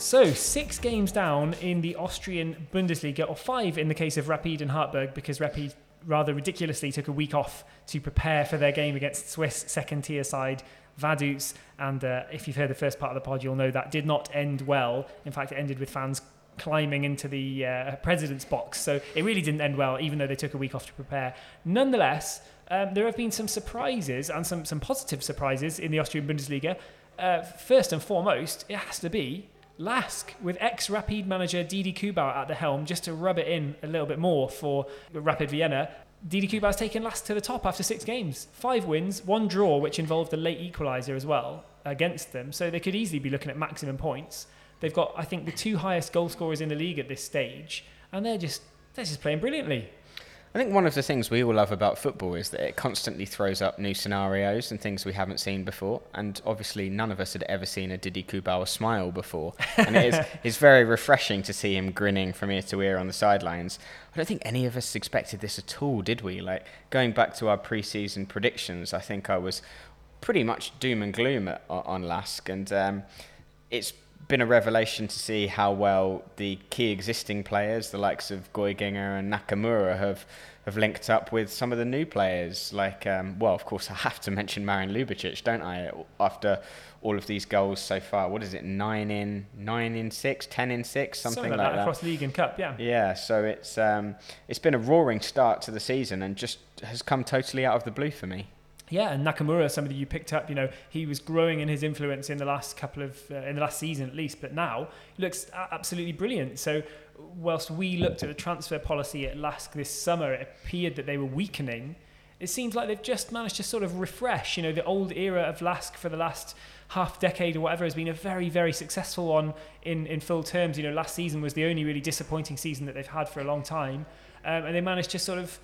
A: So, six games down in the Austrian Bundesliga, or five in the case of Rapid and Hartberg, because Rapid rather ridiculously took a week off to prepare for their game against Swiss second tier side Vaduz. And uh, if you've heard the first part of the pod, you'll know that did not end well. In fact, it ended with fans climbing into the uh, president's box. So it really didn't end well, even though they took a week off to prepare. Nonetheless, um, there have been some surprises and some, some positive surprises in the Austrian Bundesliga. Uh, first and foremost, it has to be Lask with ex Rapid manager Didi Kühbauer at the helm, just to rub it in a little bit more for Rapid Vienna. Didi Kühbauer's taken Lask to the top after six games. Five wins, one draw, which involved a late equaliser as well against them. So they could easily be looking at maximum points. They've got, I think, the two highest goal scorers in the league at this stage, and they're just they're just playing brilliantly.
B: I think one of the things we all love about football is that it constantly throws up new scenarios and things we haven't seen before. And obviously, none of us had ever seen a Didi Kühbauer smile before. And it is it's very refreshing to see him grinning from ear to ear on the sidelines. I don't think any of us expected this at all, did we? Like, going back to our pre-season predictions, I think I was pretty much doom and gloom at, on Lask. And um, it's been a revelation to see how well the key existing players, the likes of Goiginger and Nakamura, have have linked up with some of the new players. Like, um, well, of course, I have to mention Marin Ljubičić, don't I? After all of these goals so far, what is it? Nine in, nine in six, ten in six, something,
A: like,
B: like
A: that,
B: that.
A: across league and cup. Yeah.
B: Yeah, so it's um, it's been a roaring start to the season and just has come totally out of the blue for me.
A: Yeah, and Nakamura, somebody you picked up, you know, he was growing in his influence in the last couple of, uh, in the last season at least, but now looks absolutely brilliant. So, whilst we looked at the transfer policy at Lask this summer, it appeared that they were weakening. It seems like they've just managed to sort of refresh. You know, the old era of Lask for the last half decade or whatever has been a very, very successful one in, in full terms. You know, last season was the only really disappointing season that they've had for a long time. Um, and they managed to sort of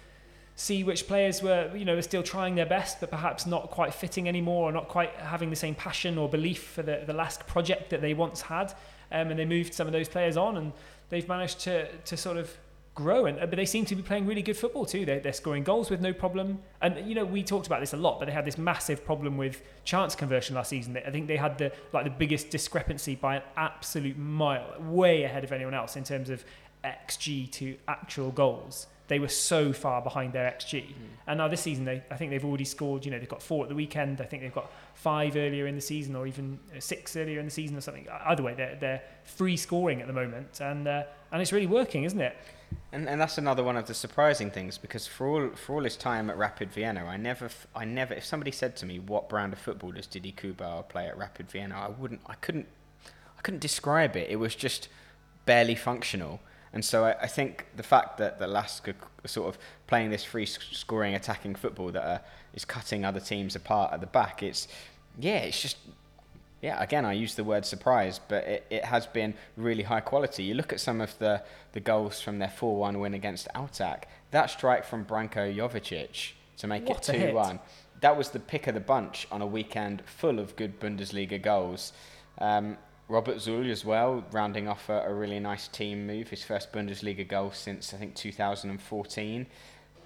A: see which players were, you know, were still trying their best, but perhaps not quite fitting anymore, or not quite having the same passion or belief for the, the last project that they once had. Um, and they moved some of those players on, and they've managed to to sort of grow. And uh, but they seem to be playing really good football too. They're, they're scoring goals with no problem. And you know, we talked about this a lot, but they had this massive problem with chance conversion last season. I think they had the like the biggest discrepancy by an absolute mile, way ahead of anyone else in terms of xG to actual goals they were so far behind their xG. Mm. And now this season, they I think they've already scored. You know, they've got four at the weekend. I think they've got five earlier in the season, or even six earlier in the season, or something. Either way, they're they're free scoring at the moment, and uh, and it's really working, isn't it?
B: And, and that's another one of the surprising things because for all for all his time at Rapid Vienna, I never I never if somebody said to me what brand of football does Didi Kühbauer play at Rapid Vienna, I wouldn't I couldn't I couldn't describe it. It was just barely functional. And so I, I, think the fact that the Lask are sort of playing this free scoring attacking football that are, is cutting other teams apart at the back, it's yeah, it's just yeah. Again, I use the word surprise, but it, it has been really high quality. You look at some of the, the goals from their four one win against Altach. That strike from Branko Jovicic to make
A: what
B: it two one. That was the pick of the bunch on a weekend full of good Bundesliga goals. Um, Robert Žulj as well, rounding off a, a, really nice team move, his first Bundesliga goal since I think 2014.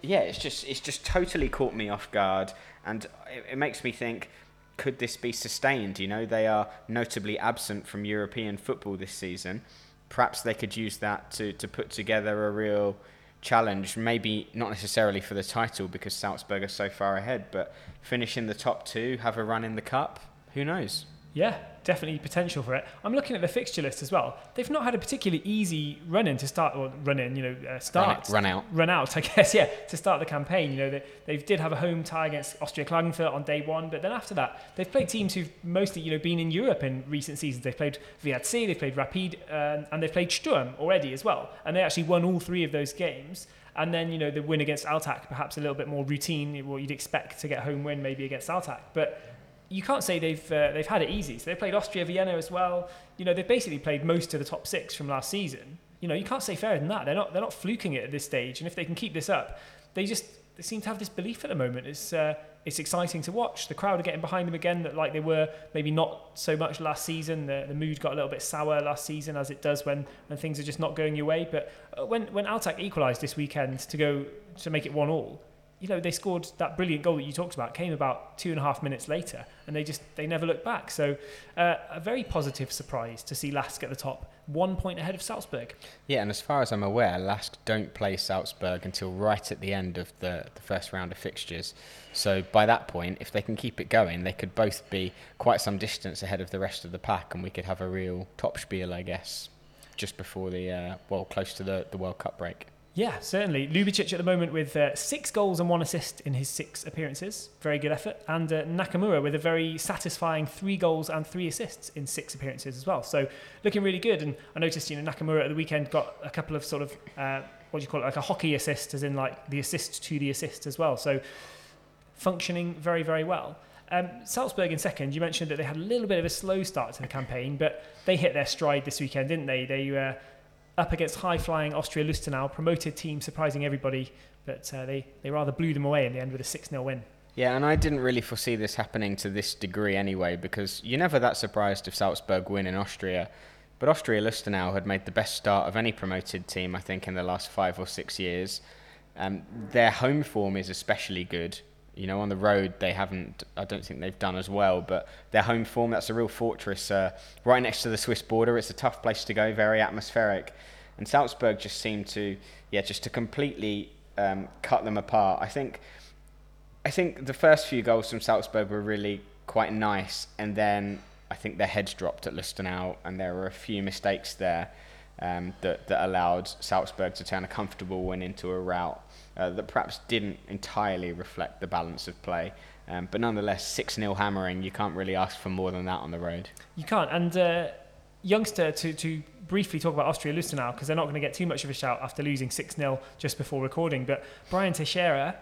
B: Yeah, it's just it's just totally caught me off guard, and it, it makes me think could this be sustained? You know, they are notably absent from European football this season. Perhaps they could use that to, to put together a real challenge. Maybe not necessarily for the title because Salzburg are so far ahead, but finish in the top two, have a run in the cup. Who knows?
A: Yeah, definitely potential for it. I'm looking at the fixture list as well. They've not had a particularly easy run in to start, or run in, you know, uh, start.
B: Run, it, run, out.
A: Run out, I guess, yeah, to start the campaign. You know, they, they did have a home tie against Austria Klagenfurt on day one, but then after that, they've played teams who've mostly, you know, been in Europe in recent seasons. They've played WAC, they've played Rapid, and they've played Sturm already as well. And they actually won all three of those games. And then, you know, the win against Altach, perhaps a little bit more routine, what you'd expect to get home win maybe against Altach. But you can't say they've uh, they've had it easy. So they played Austria Vienna as well. You know, they've basically played most of the top six from last season. You know, you can't say fairer than that. They're not they're not fluking it at this stage. And if they can keep this up, they just they seem to have this belief at the moment. It's uh, it's exciting to watch. The crowd are getting behind them again, that like they were maybe not so much last season. The, the mood got a little bit sour last season, as it does when, when things are just not going your way. But uh, when when Altach equalised this weekend to go to make it one all, you know, they scored that brilliant goal that you talked about, came about two and a half minutes later, and they just they never looked back. So, uh, a very positive surprise to see Lask at the top, one point ahead of Salzburg.
B: Yeah, and as far as I'm aware, Lask don't play Salzburg until right at the end of the, the first round of fixtures. So, by that point, if they can keep it going, they could both be quite some distance ahead of the rest of the pack, and we could have a real top spiel, I guess, just before the, uh, well, close to the, the World Cup break.
A: Yeah, certainly. Ljubicic at the moment with uh, six goals and one assist in his six appearances. Very good effort. And uh, Nakamura with a very satisfying three goals and three assists in six appearances as well. So looking really good. And I noticed, you know, Nakamura at the weekend got a couple of sort of, uh, what do you call it, like a hockey assist, as in like the assist to the assist as well. So functioning very, very well. Um, Salzburg in second, you mentioned that they had a little bit of a slow start to the campaign, but they hit their stride this weekend, didn't they? They uh, up against high-flying Austria Lustenau, promoted team, surprising everybody, but uh, they, they rather blew them away in the end with a 6-0 win.
B: Yeah, and I didn't really foresee this happening to this degree anyway, because you're never that surprised if Salzburg win in Austria. But Austria Lustenau had made the best start of any promoted team, I think, in the last five or six years. Um, their home form is especially good. You know, on the road they haven't. I don't think they've done as well. But their home form, that's a real fortress, uh, right next to the Swiss border. It's a tough place to go, very atmospheric, and Salzburg just seemed to, yeah, just to completely um, cut them apart. I think, I think the first few goals from Salzburg were really quite nice, and then I think their heads dropped at Lustenau, and there were a few mistakes there um, that that allowed Salzburg to turn a comfortable win into a rout uh, that perhaps didn't entirely reflect the balance of play. Um, but nonetheless, 6 0 hammering, you can't really ask for more than that on the road.
A: You can't. And uh, youngster, to, to briefly talk about Austria Lustenau, because they're not going to get too much of a shout after losing 6 0 just before recording. But Brian Teixeira,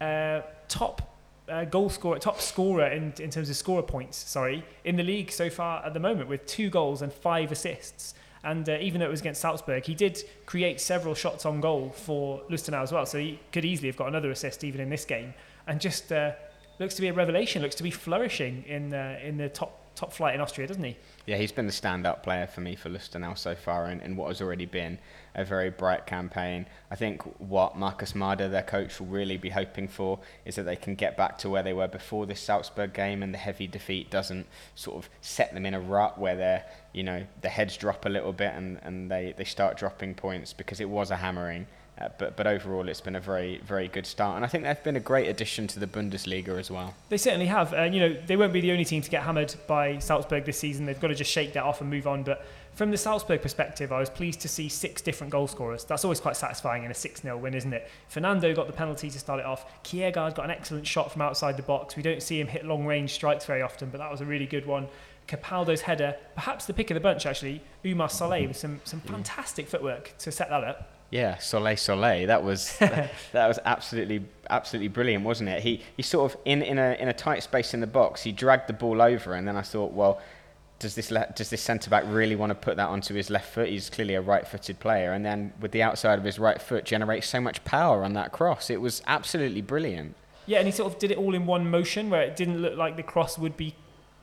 A: uh, top uh, goal scorer, top scorer in, in terms of scorer points, sorry, in the league so far at the moment with two goals and five assists. And uh, even though it was against Salzburg, he did create several shots on goal for Lustenau as well. So he could easily have got another assist even in this game. And just uh, looks to be a revelation, looks to be flourishing in, uh, in the top top flight in Austria, doesn't he?
B: Yeah, he's been the stand-up player for me for Lustenau so far in, in what has already been a very bright campaign. I think what Markus Mader, their coach, will really be hoping for is that they can get back to where they were before this Salzburg game and the heavy defeat doesn't sort of set them in a rut where they're, you know, the heads drop a little bit and, and they, they start dropping points because it was a hammering. Uh, but but overall, it's been a very very good start, and I think they've been a great addition to the Bundesliga as well.
A: They certainly have. Uh, you know, they won't be the only team to get hammered by Salzburg this season. They've got to just shake that off and move on. But from the Salzburg perspective, I was pleased to see six different goal scorers. That's always quite satisfying in a 6 0 win, isn't it? Fernando got the penalty to start it off. Kjærgaard got an excellent shot from outside the box. We don't see him hit long range strikes very often, but that was a really good one. Capaldo's header, perhaps the pick of the bunch actually, Oumar Solet with some, some fantastic footwork to set that up.
B: Yeah, Soleil Soleil. That was that, that, was absolutely absolutely brilliant, wasn't it? He he sort of in, in a in a tight space in the box, he dragged the ball over, and then I thought, well, does this le- does this centre back really want to put that onto his left foot? He's clearly a right-footed player, and then with the outside of his right foot, generates so much power on that cross. It was absolutely brilliant.
A: Yeah, and he sort of did it all in one motion, where it didn't look like the cross would be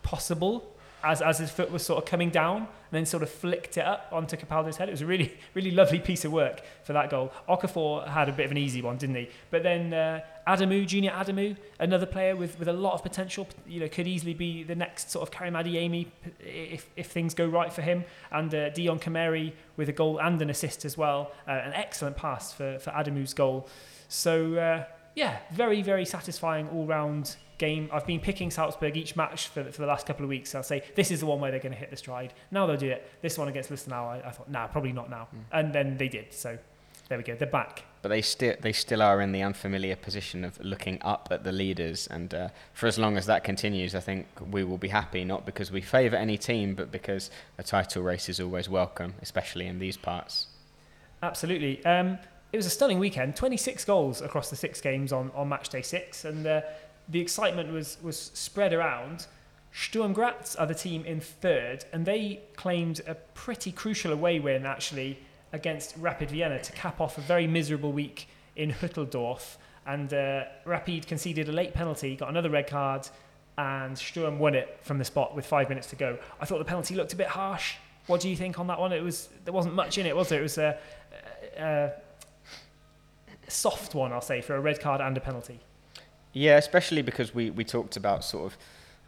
A: possible as, as his foot was sort of coming down and then sort of flicked it up onto Capaldo's head. It was a really, really lovely piece of work for that goal. Okafor had a bit of an easy one, didn't he? But then uh, Adamu, Junior Adamu, another player with, with a lot of potential, you know, could easily be the next sort of Karim Adeyemi if, if things go right for him. And uh, Dijon Kameri with a goal and an assist as well. Uh, an excellent pass for, for Adamu's goal. So, uh, yeah, very, very satisfying all round game. I've been picking Salzburg each match for, for the last couple of weeks. I'll say this is the one where they're going to hit the stride. Now they'll do it. This one against Lustenau, I, I thought, nah, probably not now. Mm. And then they did. So there we go. They're back.
B: But they still they still are in the unfamiliar position of looking up at the leaders, and uh, for as long as that continues, I think we will be happy. Not because we favour any team, but because a title race is always welcome, especially in these parts.
A: Absolutely. Um, it was a stunning weekend. 26 goals across the six games on, on match day six, and uh, the excitement was was spread around. Sturm Graz are the team in third, and they claimed a pretty crucial away win actually against Rapid Vienna to cap off a very miserable week in Hütteldorf. And uh, Rapid conceded a late penalty, got another red card, and Sturm won it from the spot with five minutes to go. I thought the penalty looked a bit harsh. What do you think on that one? It was there wasn't much in it, was there? It was a, a, a soft one, I'll say, for a red card and a penalty.
B: Yeah, especially because we, we talked about sort of.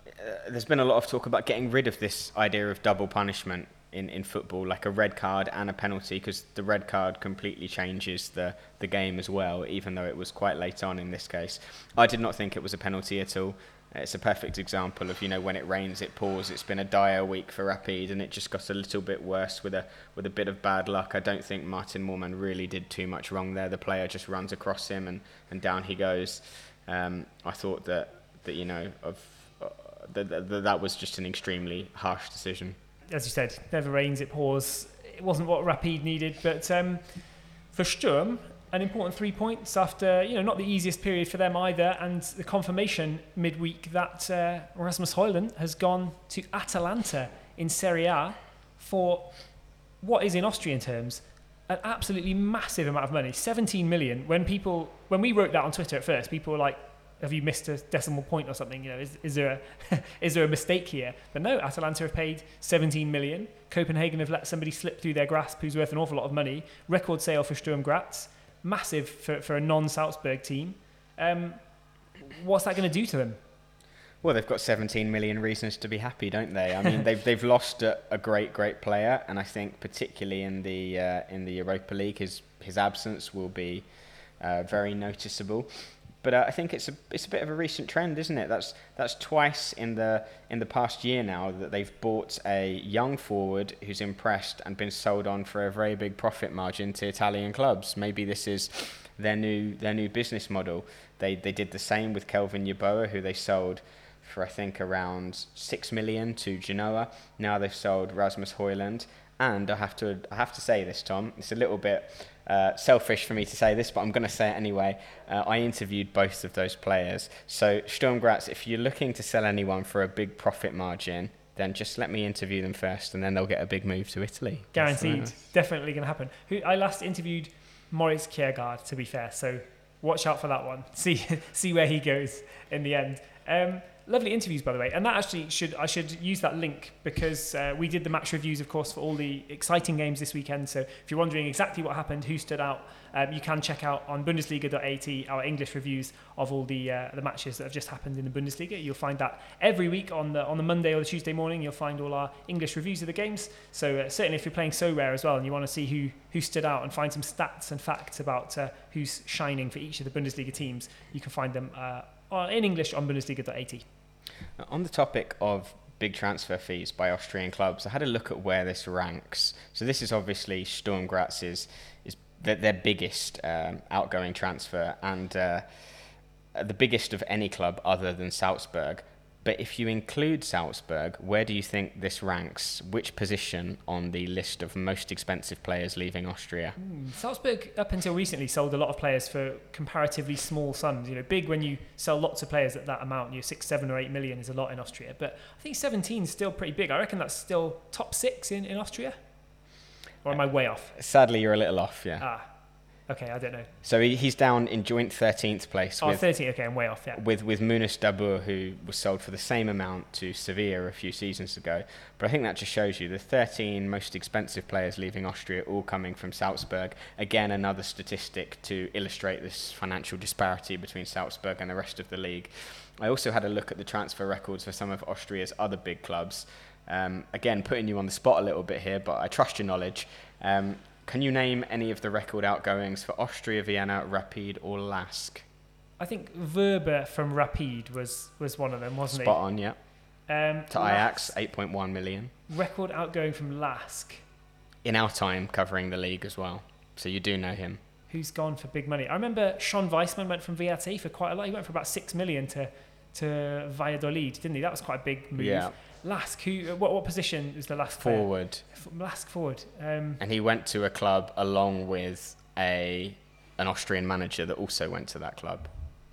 B: Uh, there's been a lot of talk about getting rid of this idea of double punishment in, in football, like a red card and a penalty, because the red card completely changes the, the game as well, even though it was quite late on in this case. I did not think it was a penalty at all. It's a perfect example of you know when it rains it pours. It's been a dire week for Rapid, and it just got a little bit worse with a with a bit of bad luck. I don't think Martin Moormann really did too much wrong there. The player just runs across him, and, and down he goes. Um, I thought that that you know of uh, that, that that was just an extremely harsh decision.
A: As you said, never rains, it pours. It wasn't what Rapid needed, but um, for Sturm, an important three points after you know not the easiest period for them either, and the confirmation midweek that uh, Rasmus Højlund has gone to Atalanta in Serie A for what is in Austrian terms an absolutely massive amount of money 17 million when people when we wrote that on twitter at first people were like have you missed a decimal point or something? You know is, is there a is there a mistake here? But no atalanta have paid 17 million. Copenhagen have let somebody slip through their grasp who's worth an awful lot of money. Record sale for sturm graz massive for, for a non-salzburg team. Um, what's that going to do to them
B: well, they've got 17 million reasons to be happy, don't they? I mean, they've they've lost a, a, great great player, and I think particularly in the uh, in the Europa League, his his absence will be uh, very noticeable. But uh, I think it's a it's a bit of a recent trend, isn't it? That's that's twice in the in the past year now that they've bought a young forward who's impressed and been sold on for a very big profit margin to Italian clubs. Maybe this is their new their new business model. They they did the same with Kelvin Yeboah, who they sold for I think around six million to Genoa. Now they've sold Rasmus Højlund, and I have to I have to say this, Tom. It's a little bit uh, selfish for me to say this, but I'm going to say it anyway. Uh, I interviewed both of those players. So Sturm Graz, if you're looking to sell anyone for a big profit margin, then just let me interview them first, and then they'll get a big move to Italy.
A: Guaranteed, definitely going to happen. Who I last interviewed Moritz Kjærgaard, to be fair. So watch out for that one. See see where he goes in the end. Um, lovely interviews by the way and that actually should i should use that link because uh, we did the match reviews of course for all the exciting games this weekend. So if you're wondering exactly what happened who stood out um, you can check out on bundesliga.at our english reviews of all the uh, the matches that have just happened in the bundesliga. You'll find that every week on the on the monday or the tuesday morning you'll find all our english reviews of the games. So uh, certainly if you're playing Sorare as well and you want to see who who stood out and find some stats and facts about uh, who's shining for each of the bundesliga teams you can find them uh, in english on bundesliga.at
B: on the topic of big transfer fees by Austrian clubs, I had a look at where this ranks. So this is obviously Sturm Graz's is their, their biggest um, outgoing transfer and uh, the biggest of any club other than Salzburg. But if you include Salzburg, where do you think this ranks? Which position on the list of most expensive players leaving Austria?
A: Mm, Salzburg, up until recently, sold a lot of players for comparatively small sums. You know, big when you sell lots of players at that amount. You know, six, seven, or eight million is a lot in Austria. But I think 17 is still pretty big. I reckon that's still top six in, in Austria. Or am I way off?
B: Sadly, you're a little off. Yeah.
A: Ah, Okay, I don't know.
B: So he, he's down in joint 13th place
A: Oh,
B: with,
A: 13. Okay, I'm way off. Yeah.
B: with with Munas Dabbur, who was sold for the same amount to Sevilla a few seasons ago. But I think that just shows you the 13 most expensive players leaving Austria, all coming from Salzburg. Again, another statistic to illustrate this financial disparity between Salzburg and the rest of the league. I also had a look at the transfer records for some of Austria's other big clubs. Um, again, putting you on the spot a little bit here, but I trust your knowledge. Um, can you name any of the record outgoings for Austria, Vienna, Rapid, or Lask?
A: I think Wöber from Rapid was was one of them, wasn't
B: Spot on, yeah.
A: Um,
B: To Ajax, 8.1 million.
A: Record outgoing from Lask.
B: In our time, covering the league as well. So you do know him.
A: Who's gone for big money? I remember Shon Weissman went from WAC for quite a lot. He went for about six million to to Valladolid, didn't he? That was quite a big move.
B: Yeah.
A: Lask, who? What, what position was the last
B: Forward.
A: Player? Lask forward. Um,
B: And he went to a club along with a an Austrian manager that also went to that club.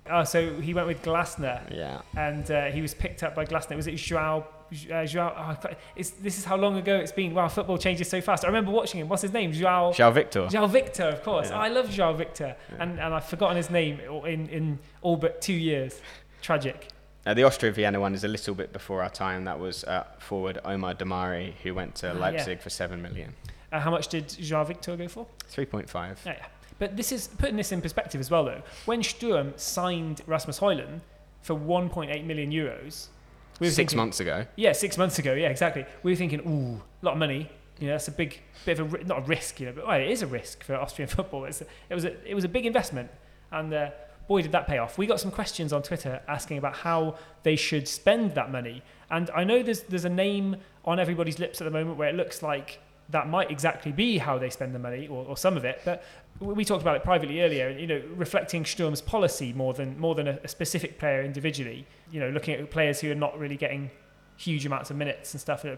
A: oh, so he went with Glasner,
B: Yeah.
A: and uh, he was picked up by Glasner. Was it Joao? Uh, Joao oh, it's, this is how long ago it's been. Wow, football changes so fast. I remember watching him. What's his name? Joao.
B: João Victor.
A: Joao Victor, of course.
B: Yeah.
A: I love Joao Victor,
B: Yeah.
A: and, and I've forgotten his name in, in all but two years. Tragic.
B: Uh, the Austria Vienna one is a little bit before our time. That was uh, forward Omer Damari, who went to
A: Ah, yeah.
B: Leipzig for 7 million.
A: Uh, how much did Joao Victor go for?
B: 3.5.
A: Yeah, yeah. But this is putting this in perspective as well, though. When Sturm signed Rasmus Højlund for 1.8 million euros, we were
B: Six
A: thinking,
B: months ago.
A: Yeah, six months ago. Yeah, exactly. We were thinking, ooh, a lot of money. You know, that's a big bit of a not a risk, you know, but well, it is a risk for Austrian football. It's a, it was a it was a big investment, and uh, boy, did that pay off. We got some questions on Twitter asking about how they should spend that money, and I know there's there's a name on everybody's lips at the moment where it looks like that might exactly be how they spend the money or, or some of it, but we talked about it privately earlier. You know, reflecting Sturm's policy more than more than a, a specific player individually. You know, looking at players who are not really getting huge amounts of minutes and stuff, uh,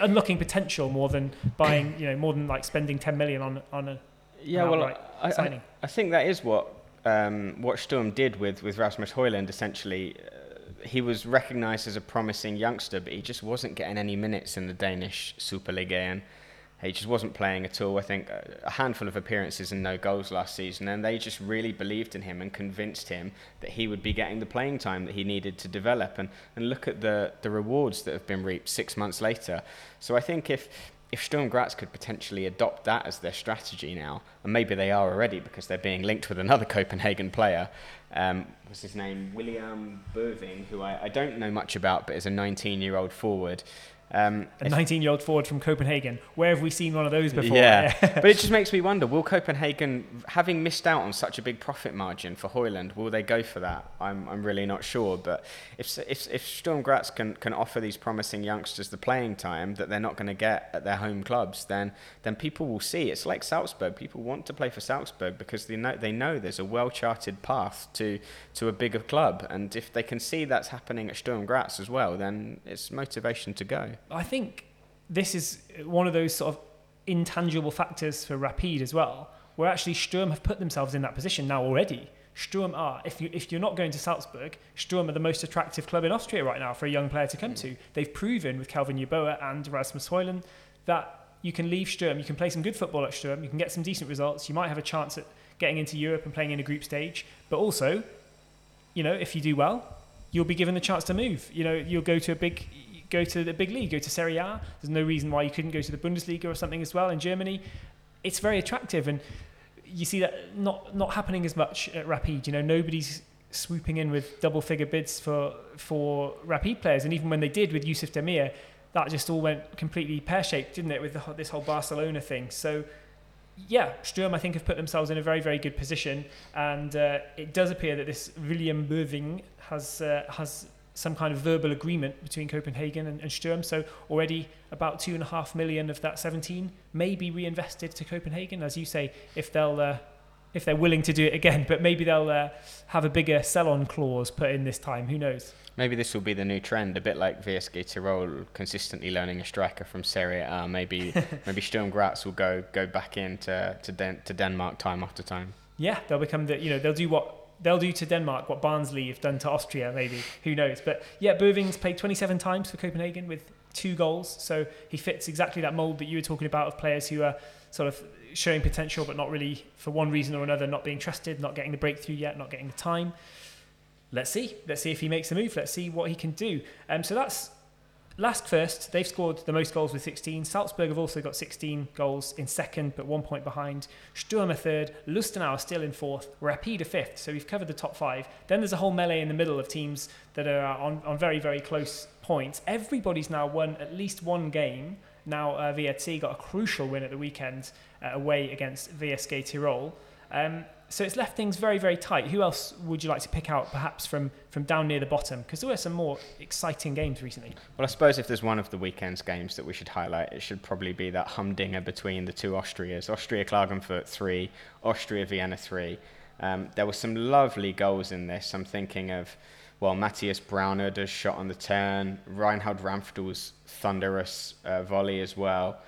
A: unlocking potential more than buying, you know, more than like spending 10 million on on a
B: Yeah, well, I, I. I think that is what um, what Sturm did with, with Rasmus Højlund, essentially. Uh, he was recognised as a promising youngster, but he just wasn't getting any minutes in the Danish Superligaen. He just wasn't playing at all. I think a handful of appearances and no goals last season, and they just really believed in him and convinced him that he would be getting the playing time that he needed to develop. And, and look at the, the rewards that have been reaped six months later. So I think if if Sturm Graz could potentially adopt that as their strategy now, and maybe they are already because they're being linked with another Copenhagen player, um, what's his name? William Böving, who I, I don't know much about, but is a 19 year old forward. Um,
A: a 19 year old forward from Copenhagen. Where have we seen one of those before?
B: Yeah. but it just makes me wonder: Will Copenhagen, having missed out on such a big profit margin for Højlund, will they go for that? I'm, I'm really not sure. But if if if Sturm Graz can, can offer these promising youngsters the playing time that they're not going to get at their home clubs, then then people will see. It's like Salzburg. People want to play for Salzburg because they know they know there's a well charted path to to a bigger club, and if they can see that's happening at Sturm Graz as well, then it's motivation to go.
A: I think this is one of those sort of intangible factors for Rapide as well, where actually Sturm have put themselves in that position now already. Sturm are, if, you, if you're not going to Salzburg, Sturm are the most attractive club in Austria right now for a young player to come to. They've proven with Kelvin Yeboah and Rasmus Højlund that you can leave Sturm, you can play some good football at Sturm, you can get some decent results, you might have a chance at getting into Europe and playing in a group stage, but also, you know, if you do well, you'll be given the chance to move. You know, you'll go to a big go to the big league, go to Serie A. There's no reason why you couldn't go to the Bundesliga or something as well in Germany. It's very attractive, and you see that not not happening as much at Rapid. You know, nobody's swooping in with double figure bids for for Rapid players, and even when they did with Yusuf Demir, that just all went completely pear shaped, didn't it, with the, this whole Barcelona thing. So. Yeah, Sturm I think have put themselves in a very very good position, and uh, it does appear that this William Böving has uh, has some kind of verbal agreement between Copenhagen and, and Sturm. So already about two and a half million of that 17 may be reinvested to Copenhagen, as you say, if they'll uh, if they're willing to do it again. But maybe they'll uh, have a bigger sell-on clause put in this time. Who knows?
B: Maybe this will be the new trend, a bit like WSG Tirol consistently learning a striker from Serie A. Maybe maybe Sturm Graz will go go back into to Den- to Denmark time after time.
A: Yeah, they'll become the you know they'll do what they'll do to Denmark what Barnsley have done to Austria. Maybe who knows? But yeah, Böving's played 27 times for Copenhagen with two goals. So he fits exactly that mould that you were talking about of players who are sort of showing potential, but not really, for one reason or another, not being trusted, not getting the breakthrough yet, not getting the time. Let's see. Let's see if he makes a move. Let's see what he can do. Um, so that's Lask first, they've scored the most goals with 16. Salzburg have also got 16 goals in second, but one point behind. Sturm are third. Lustenau are still in fourth. Rapid are fifth. So we've covered the top five. Then there's a whole melee in the middle of teams that are on, on very, very close points. Everybody's now won at least one game. Now uh, got a crucial win at the weekend uh, away against WSG Tirol. Um, so it's left things very, very tight. Who else would you like to pick out, perhaps from, from down near the bottom? Because there were some more exciting games recently.
B: Well, I suppose if there's one of the weekend's games that we should highlight, it should probably be that humdinger between the two Austrias. Austria Klagenfurt 3, Austria Vienna 3. Um, there were some lovely goals in this. I'm thinking of, well, Matthias Braunöder's shot on the turn, Reinhold Ranftl's thunderous uh, volley as well,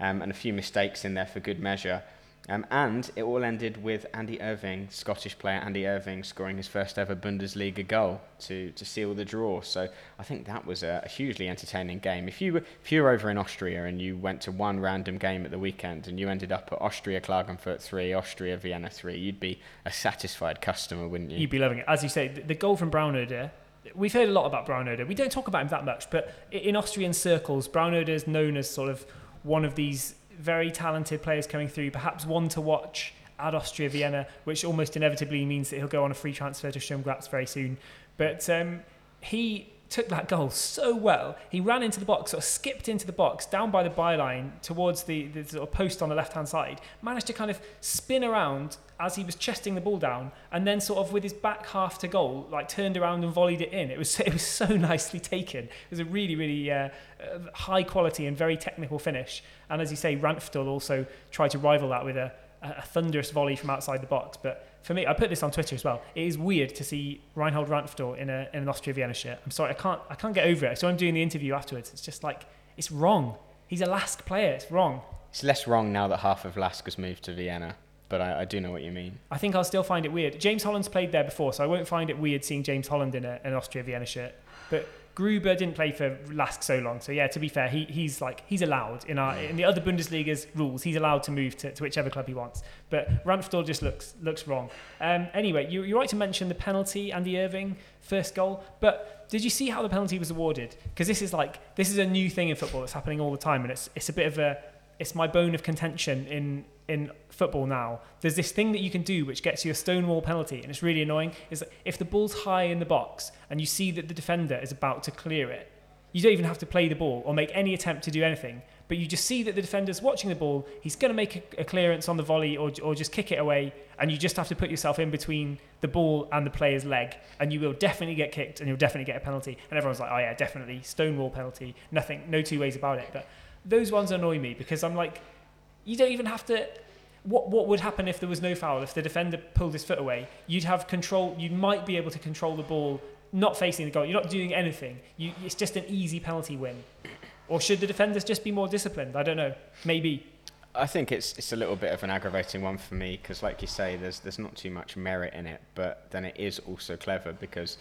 B: um, and a few mistakes in there for good measure. Um, and it all ended with Andy Irving, Scottish player Andy Irving, scoring his first ever Bundesliga goal to, to seal the draw. So I think that was a, a, hugely entertaining game. If you, were, if you were over in Austria and you went to one random game at the weekend and you ended up at Austria Klagenfurt 3, Austria Vienna 3, you'd be a satisfied customer, wouldn't you?
A: You'd be loving it. As you say, the, goal from Braunöder, we've heard a lot about Braunöder. We don't talk about him that much, but in Austrian circles, Braunöder is known as sort of one of these very talented players coming through, perhaps one to watch at Austria Vienna, which almost inevitably means that he'll go on a free transfer to Sturm Graz very soon. But um, he took that goal so well. He ran into the box, sort of skipped into the box, down by the byline towards the, the sort of post on the left hand side, managed to kind of spin around as he was chesting the ball down, and then sort of with his back half to goal, like turned around and volleyed it in. It was it was so nicely taken. It was a really really uh, uh, high quality and very technical finish. And as you say, Ranftl also tried to rival that with a, a thunderous volley from outside the box, but for me, I put this on Twitter as well. It is weird to see Reinhold Ranftl in, a, in an Austria Vienna shirt. I'm sorry, I can't, I can't get over it. So I'm doing the interview afterwards. It's just like, it's wrong. He's a Lask player. It's wrong.
B: It's less wrong now that half of Lask has moved to Vienna, but I, I do know what you mean.
A: I think I'll still find it weird. James Holland's played there before, so I won't find it weird seeing James Holland in a, an Austria Vienna shirt. But Gruber didn't play for Lask so long, so yeah. To be fair, he, he's like he's allowed in our in the other Bundesliga's rules. He's allowed to move to, to whichever club he wants. But Ranftl just looks looks wrong. Um, anyway, you, you're right to mention the penalty, Andy Irving first goal. But did you see how the penalty was awarded? Because this is like this is a new thing in football that's happening all the time, and it's it's a bit of a it's my bone of contention in in football now. There's this thing that you can do which gets you a stonewall penalty, and it's really annoying. Is if the ball's high in the box and you see that the defender is about to clear it, you don't even have to play the ball or make any attempt to do anything. But you just see that the defender's watching the ball, he's going to make a, a clearance on the volley or, or just kick it away, and you just have to put yourself in between the ball and the player's leg, and you will definitely get kicked and you'll definitely get a penalty. And everyone's like, oh yeah, definitely, stonewall penalty, nothing, no two ways about it. But those ones annoy me because I'm like, you don't even have to. What what would happen if there was no foul? If the defender pulled his foot away, you'd have control. You might be able to control the ball, not facing the goal. You're not doing anything. You, it's just an easy penalty win. Or should the defenders just be more disciplined? I don't know. Maybe.
B: I think it's it's a little bit of an aggravating one for me because, like you say, there's there's not too much merit in it, but then it is also clever because,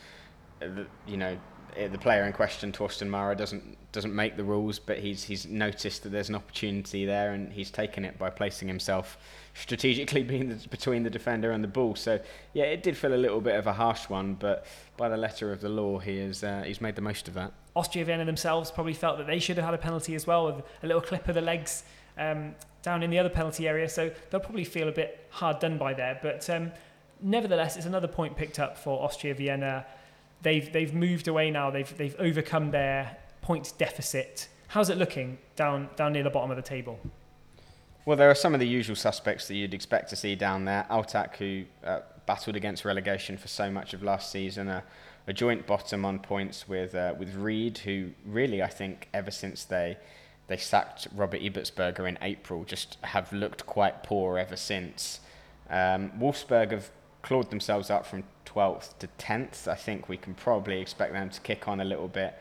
B: uh, you know, the player in question, Thorsten Mahrer, doesn't doesn't make the rules, but he's he's noticed that there's an opportunity there, and he's taken it by placing himself strategically being the, between the defender and the ball. So yeah, it did feel a little bit of a harsh one, but by the letter of the law, he is uh, he's made the most of that.
A: Austria Vienna themselves probably felt that they should have had a penalty as well, with a little clip of the legs um, down in the other penalty area. So they'll probably feel a bit hard done by there, but. Um, nevertheless, it's another point picked up for Austria Vienna they've they've moved away now. They've they've overcome their point deficit. How's it looking down down near the bottom of the table?
B: Well, there are some of the usual suspects that you'd expect to see down there. Altach, who uh, battled against relegation for so much of last season, a, a joint bottom on points with uh, with Ried, who really I think ever since they they sacked Robert Ibertsberger in April, just have looked quite poor ever since. Um, Wolfsberg have clawed themselves up from 12th to 10th. I think we can probably expect them to kick on a little bit.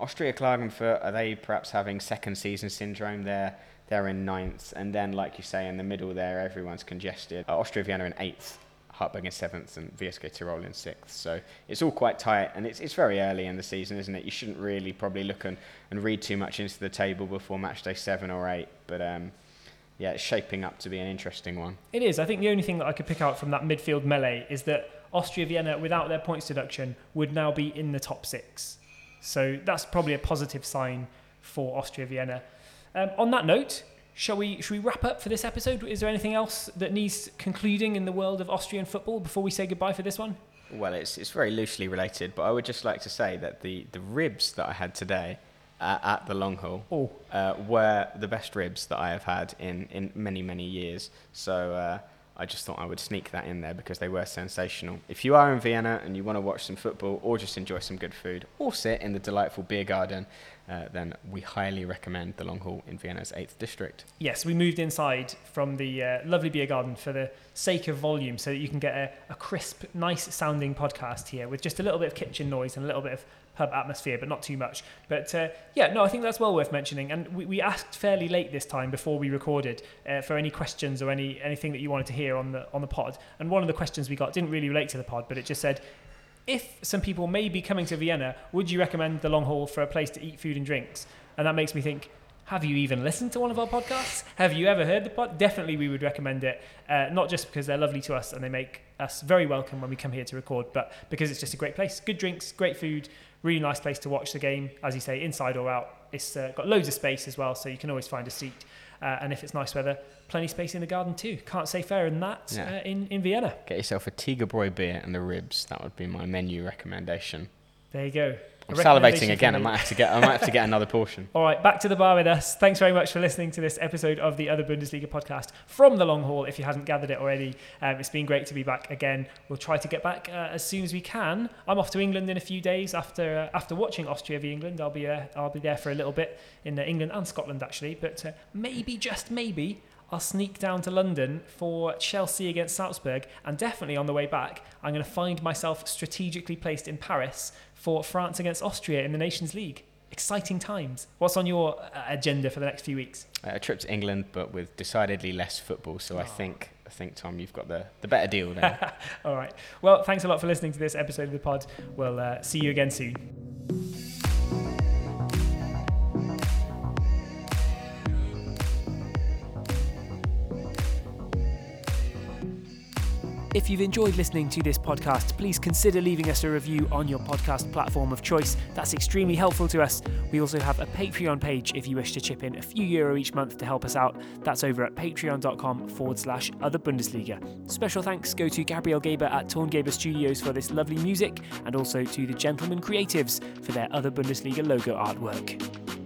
B: Austria Klagenfurt, are they perhaps having second season syndrome there? They're in ninth. And then, like you say, in the middle there, everyone's congested. Uh, Austria Vienna in eighth. Hartberg in seventh, and WSG Tirol in sixth. So it's all quite tight, and it's it's very early in the season, isn't it? You shouldn't really probably look and, and read too much into the table before match day seven or eight, but. Um, yeah, it's shaping up to be an interesting one.
A: It is. I think the only thing that I could pick out from that midfield melee is that Austria Vienna, without their points deduction, would now be in the top six. So that's probably a positive sign for Austria Vienna. Um, on that note, shall we should we wrap up for this episode? Is there anything else that needs concluding in the world of Austrian football before we say goodbye for this one?
B: Well, it's it's very loosely related, but I would just like to say that the, the ribs that I had today uh, at the Long Hall
A: Oh.
B: uh, were the best ribs that I have had in, in many many years. So uh, I just thought I would sneak that in there because they were sensational. If you are in Vienna and you want to watch some football or just enjoy some good food or sit in the delightful beer garden, uh, then we highly recommend the Long Hall in Vienna's 8th district.
A: Yes, we moved inside from the uh, lovely beer garden for the sake of volume so that you can get a, a crisp, nice sounding podcast here with just a little bit of kitchen noise and a little bit of pub atmosphere, but not too much. But uh, yeah, no, I think that's well worth mentioning. And we, we asked fairly late this time before we recorded uh, for any questions or any anything that you wanted to hear on the on the pod. And one of the questions we got didn't really relate to the pod, but it just said, if some people may be coming to Vienna, would you recommend the Long Hall for a place to eat food and drinks? And that makes me think. Have you even listened to one of our podcasts? Have you ever heard the pod? Definitely, we would recommend it. Uh, not just because they're lovely to us and they make us very welcome when we come here to record, but because it's just a great place. Good drinks, great food, really nice place to watch the game. As you say, inside or out. It's uh, got loads of space as well, so you can always find a seat. Uh, and if it's nice weather, plenty space in the garden too. Can't say fairer than that
B: Yeah.
A: uh, in, in Vienna.
B: Get yourself a Tigerbräu beer and the ribs. That would be my menu recommendation.
A: There you go.
B: I'm salivating again. I might have to get. I might have to get another portion.
A: All right, back to the bar with us. Thanks very much for listening to this episode of the Other Bundesliga podcast from the Long Hall. If you hadn't gathered it already, um, it's been great to be back again. We'll try to get back uh, as soon as we can. I'm off to England in a few days after uh, after watching Austria v England. I'll be uh, I'll be there for a little bit in uh, England and Scotland actually, but uh, maybe just maybe. I'll sneak down to London for Chelsea against Salzburg, and definitely on the way back, I'm going to find myself strategically placed in Paris for France against Austria in the Nations League. Exciting times. What's on your uh, agenda for the next few weeks?
B: Uh, a trip to England, but with decidedly less football. So I think, I think Tom, you've got the, the better deal there.
A: All right. Well, thanks a lot for listening to this episode of the pod. We'll uh, see you again soon. If you've enjoyed listening to this podcast, please consider leaving us a review on your podcast platform of choice. That's extremely helpful to us. We also have a Patreon page if you wish to chip in a few euro each month to help us out. That's over at patreon.com forward slash other Bundesliga. Special thanks go to Gabriel Gaber at Torngaber Studios for this lovely music and also to the Gentlemen Creatives for their other Bundesliga logo artwork.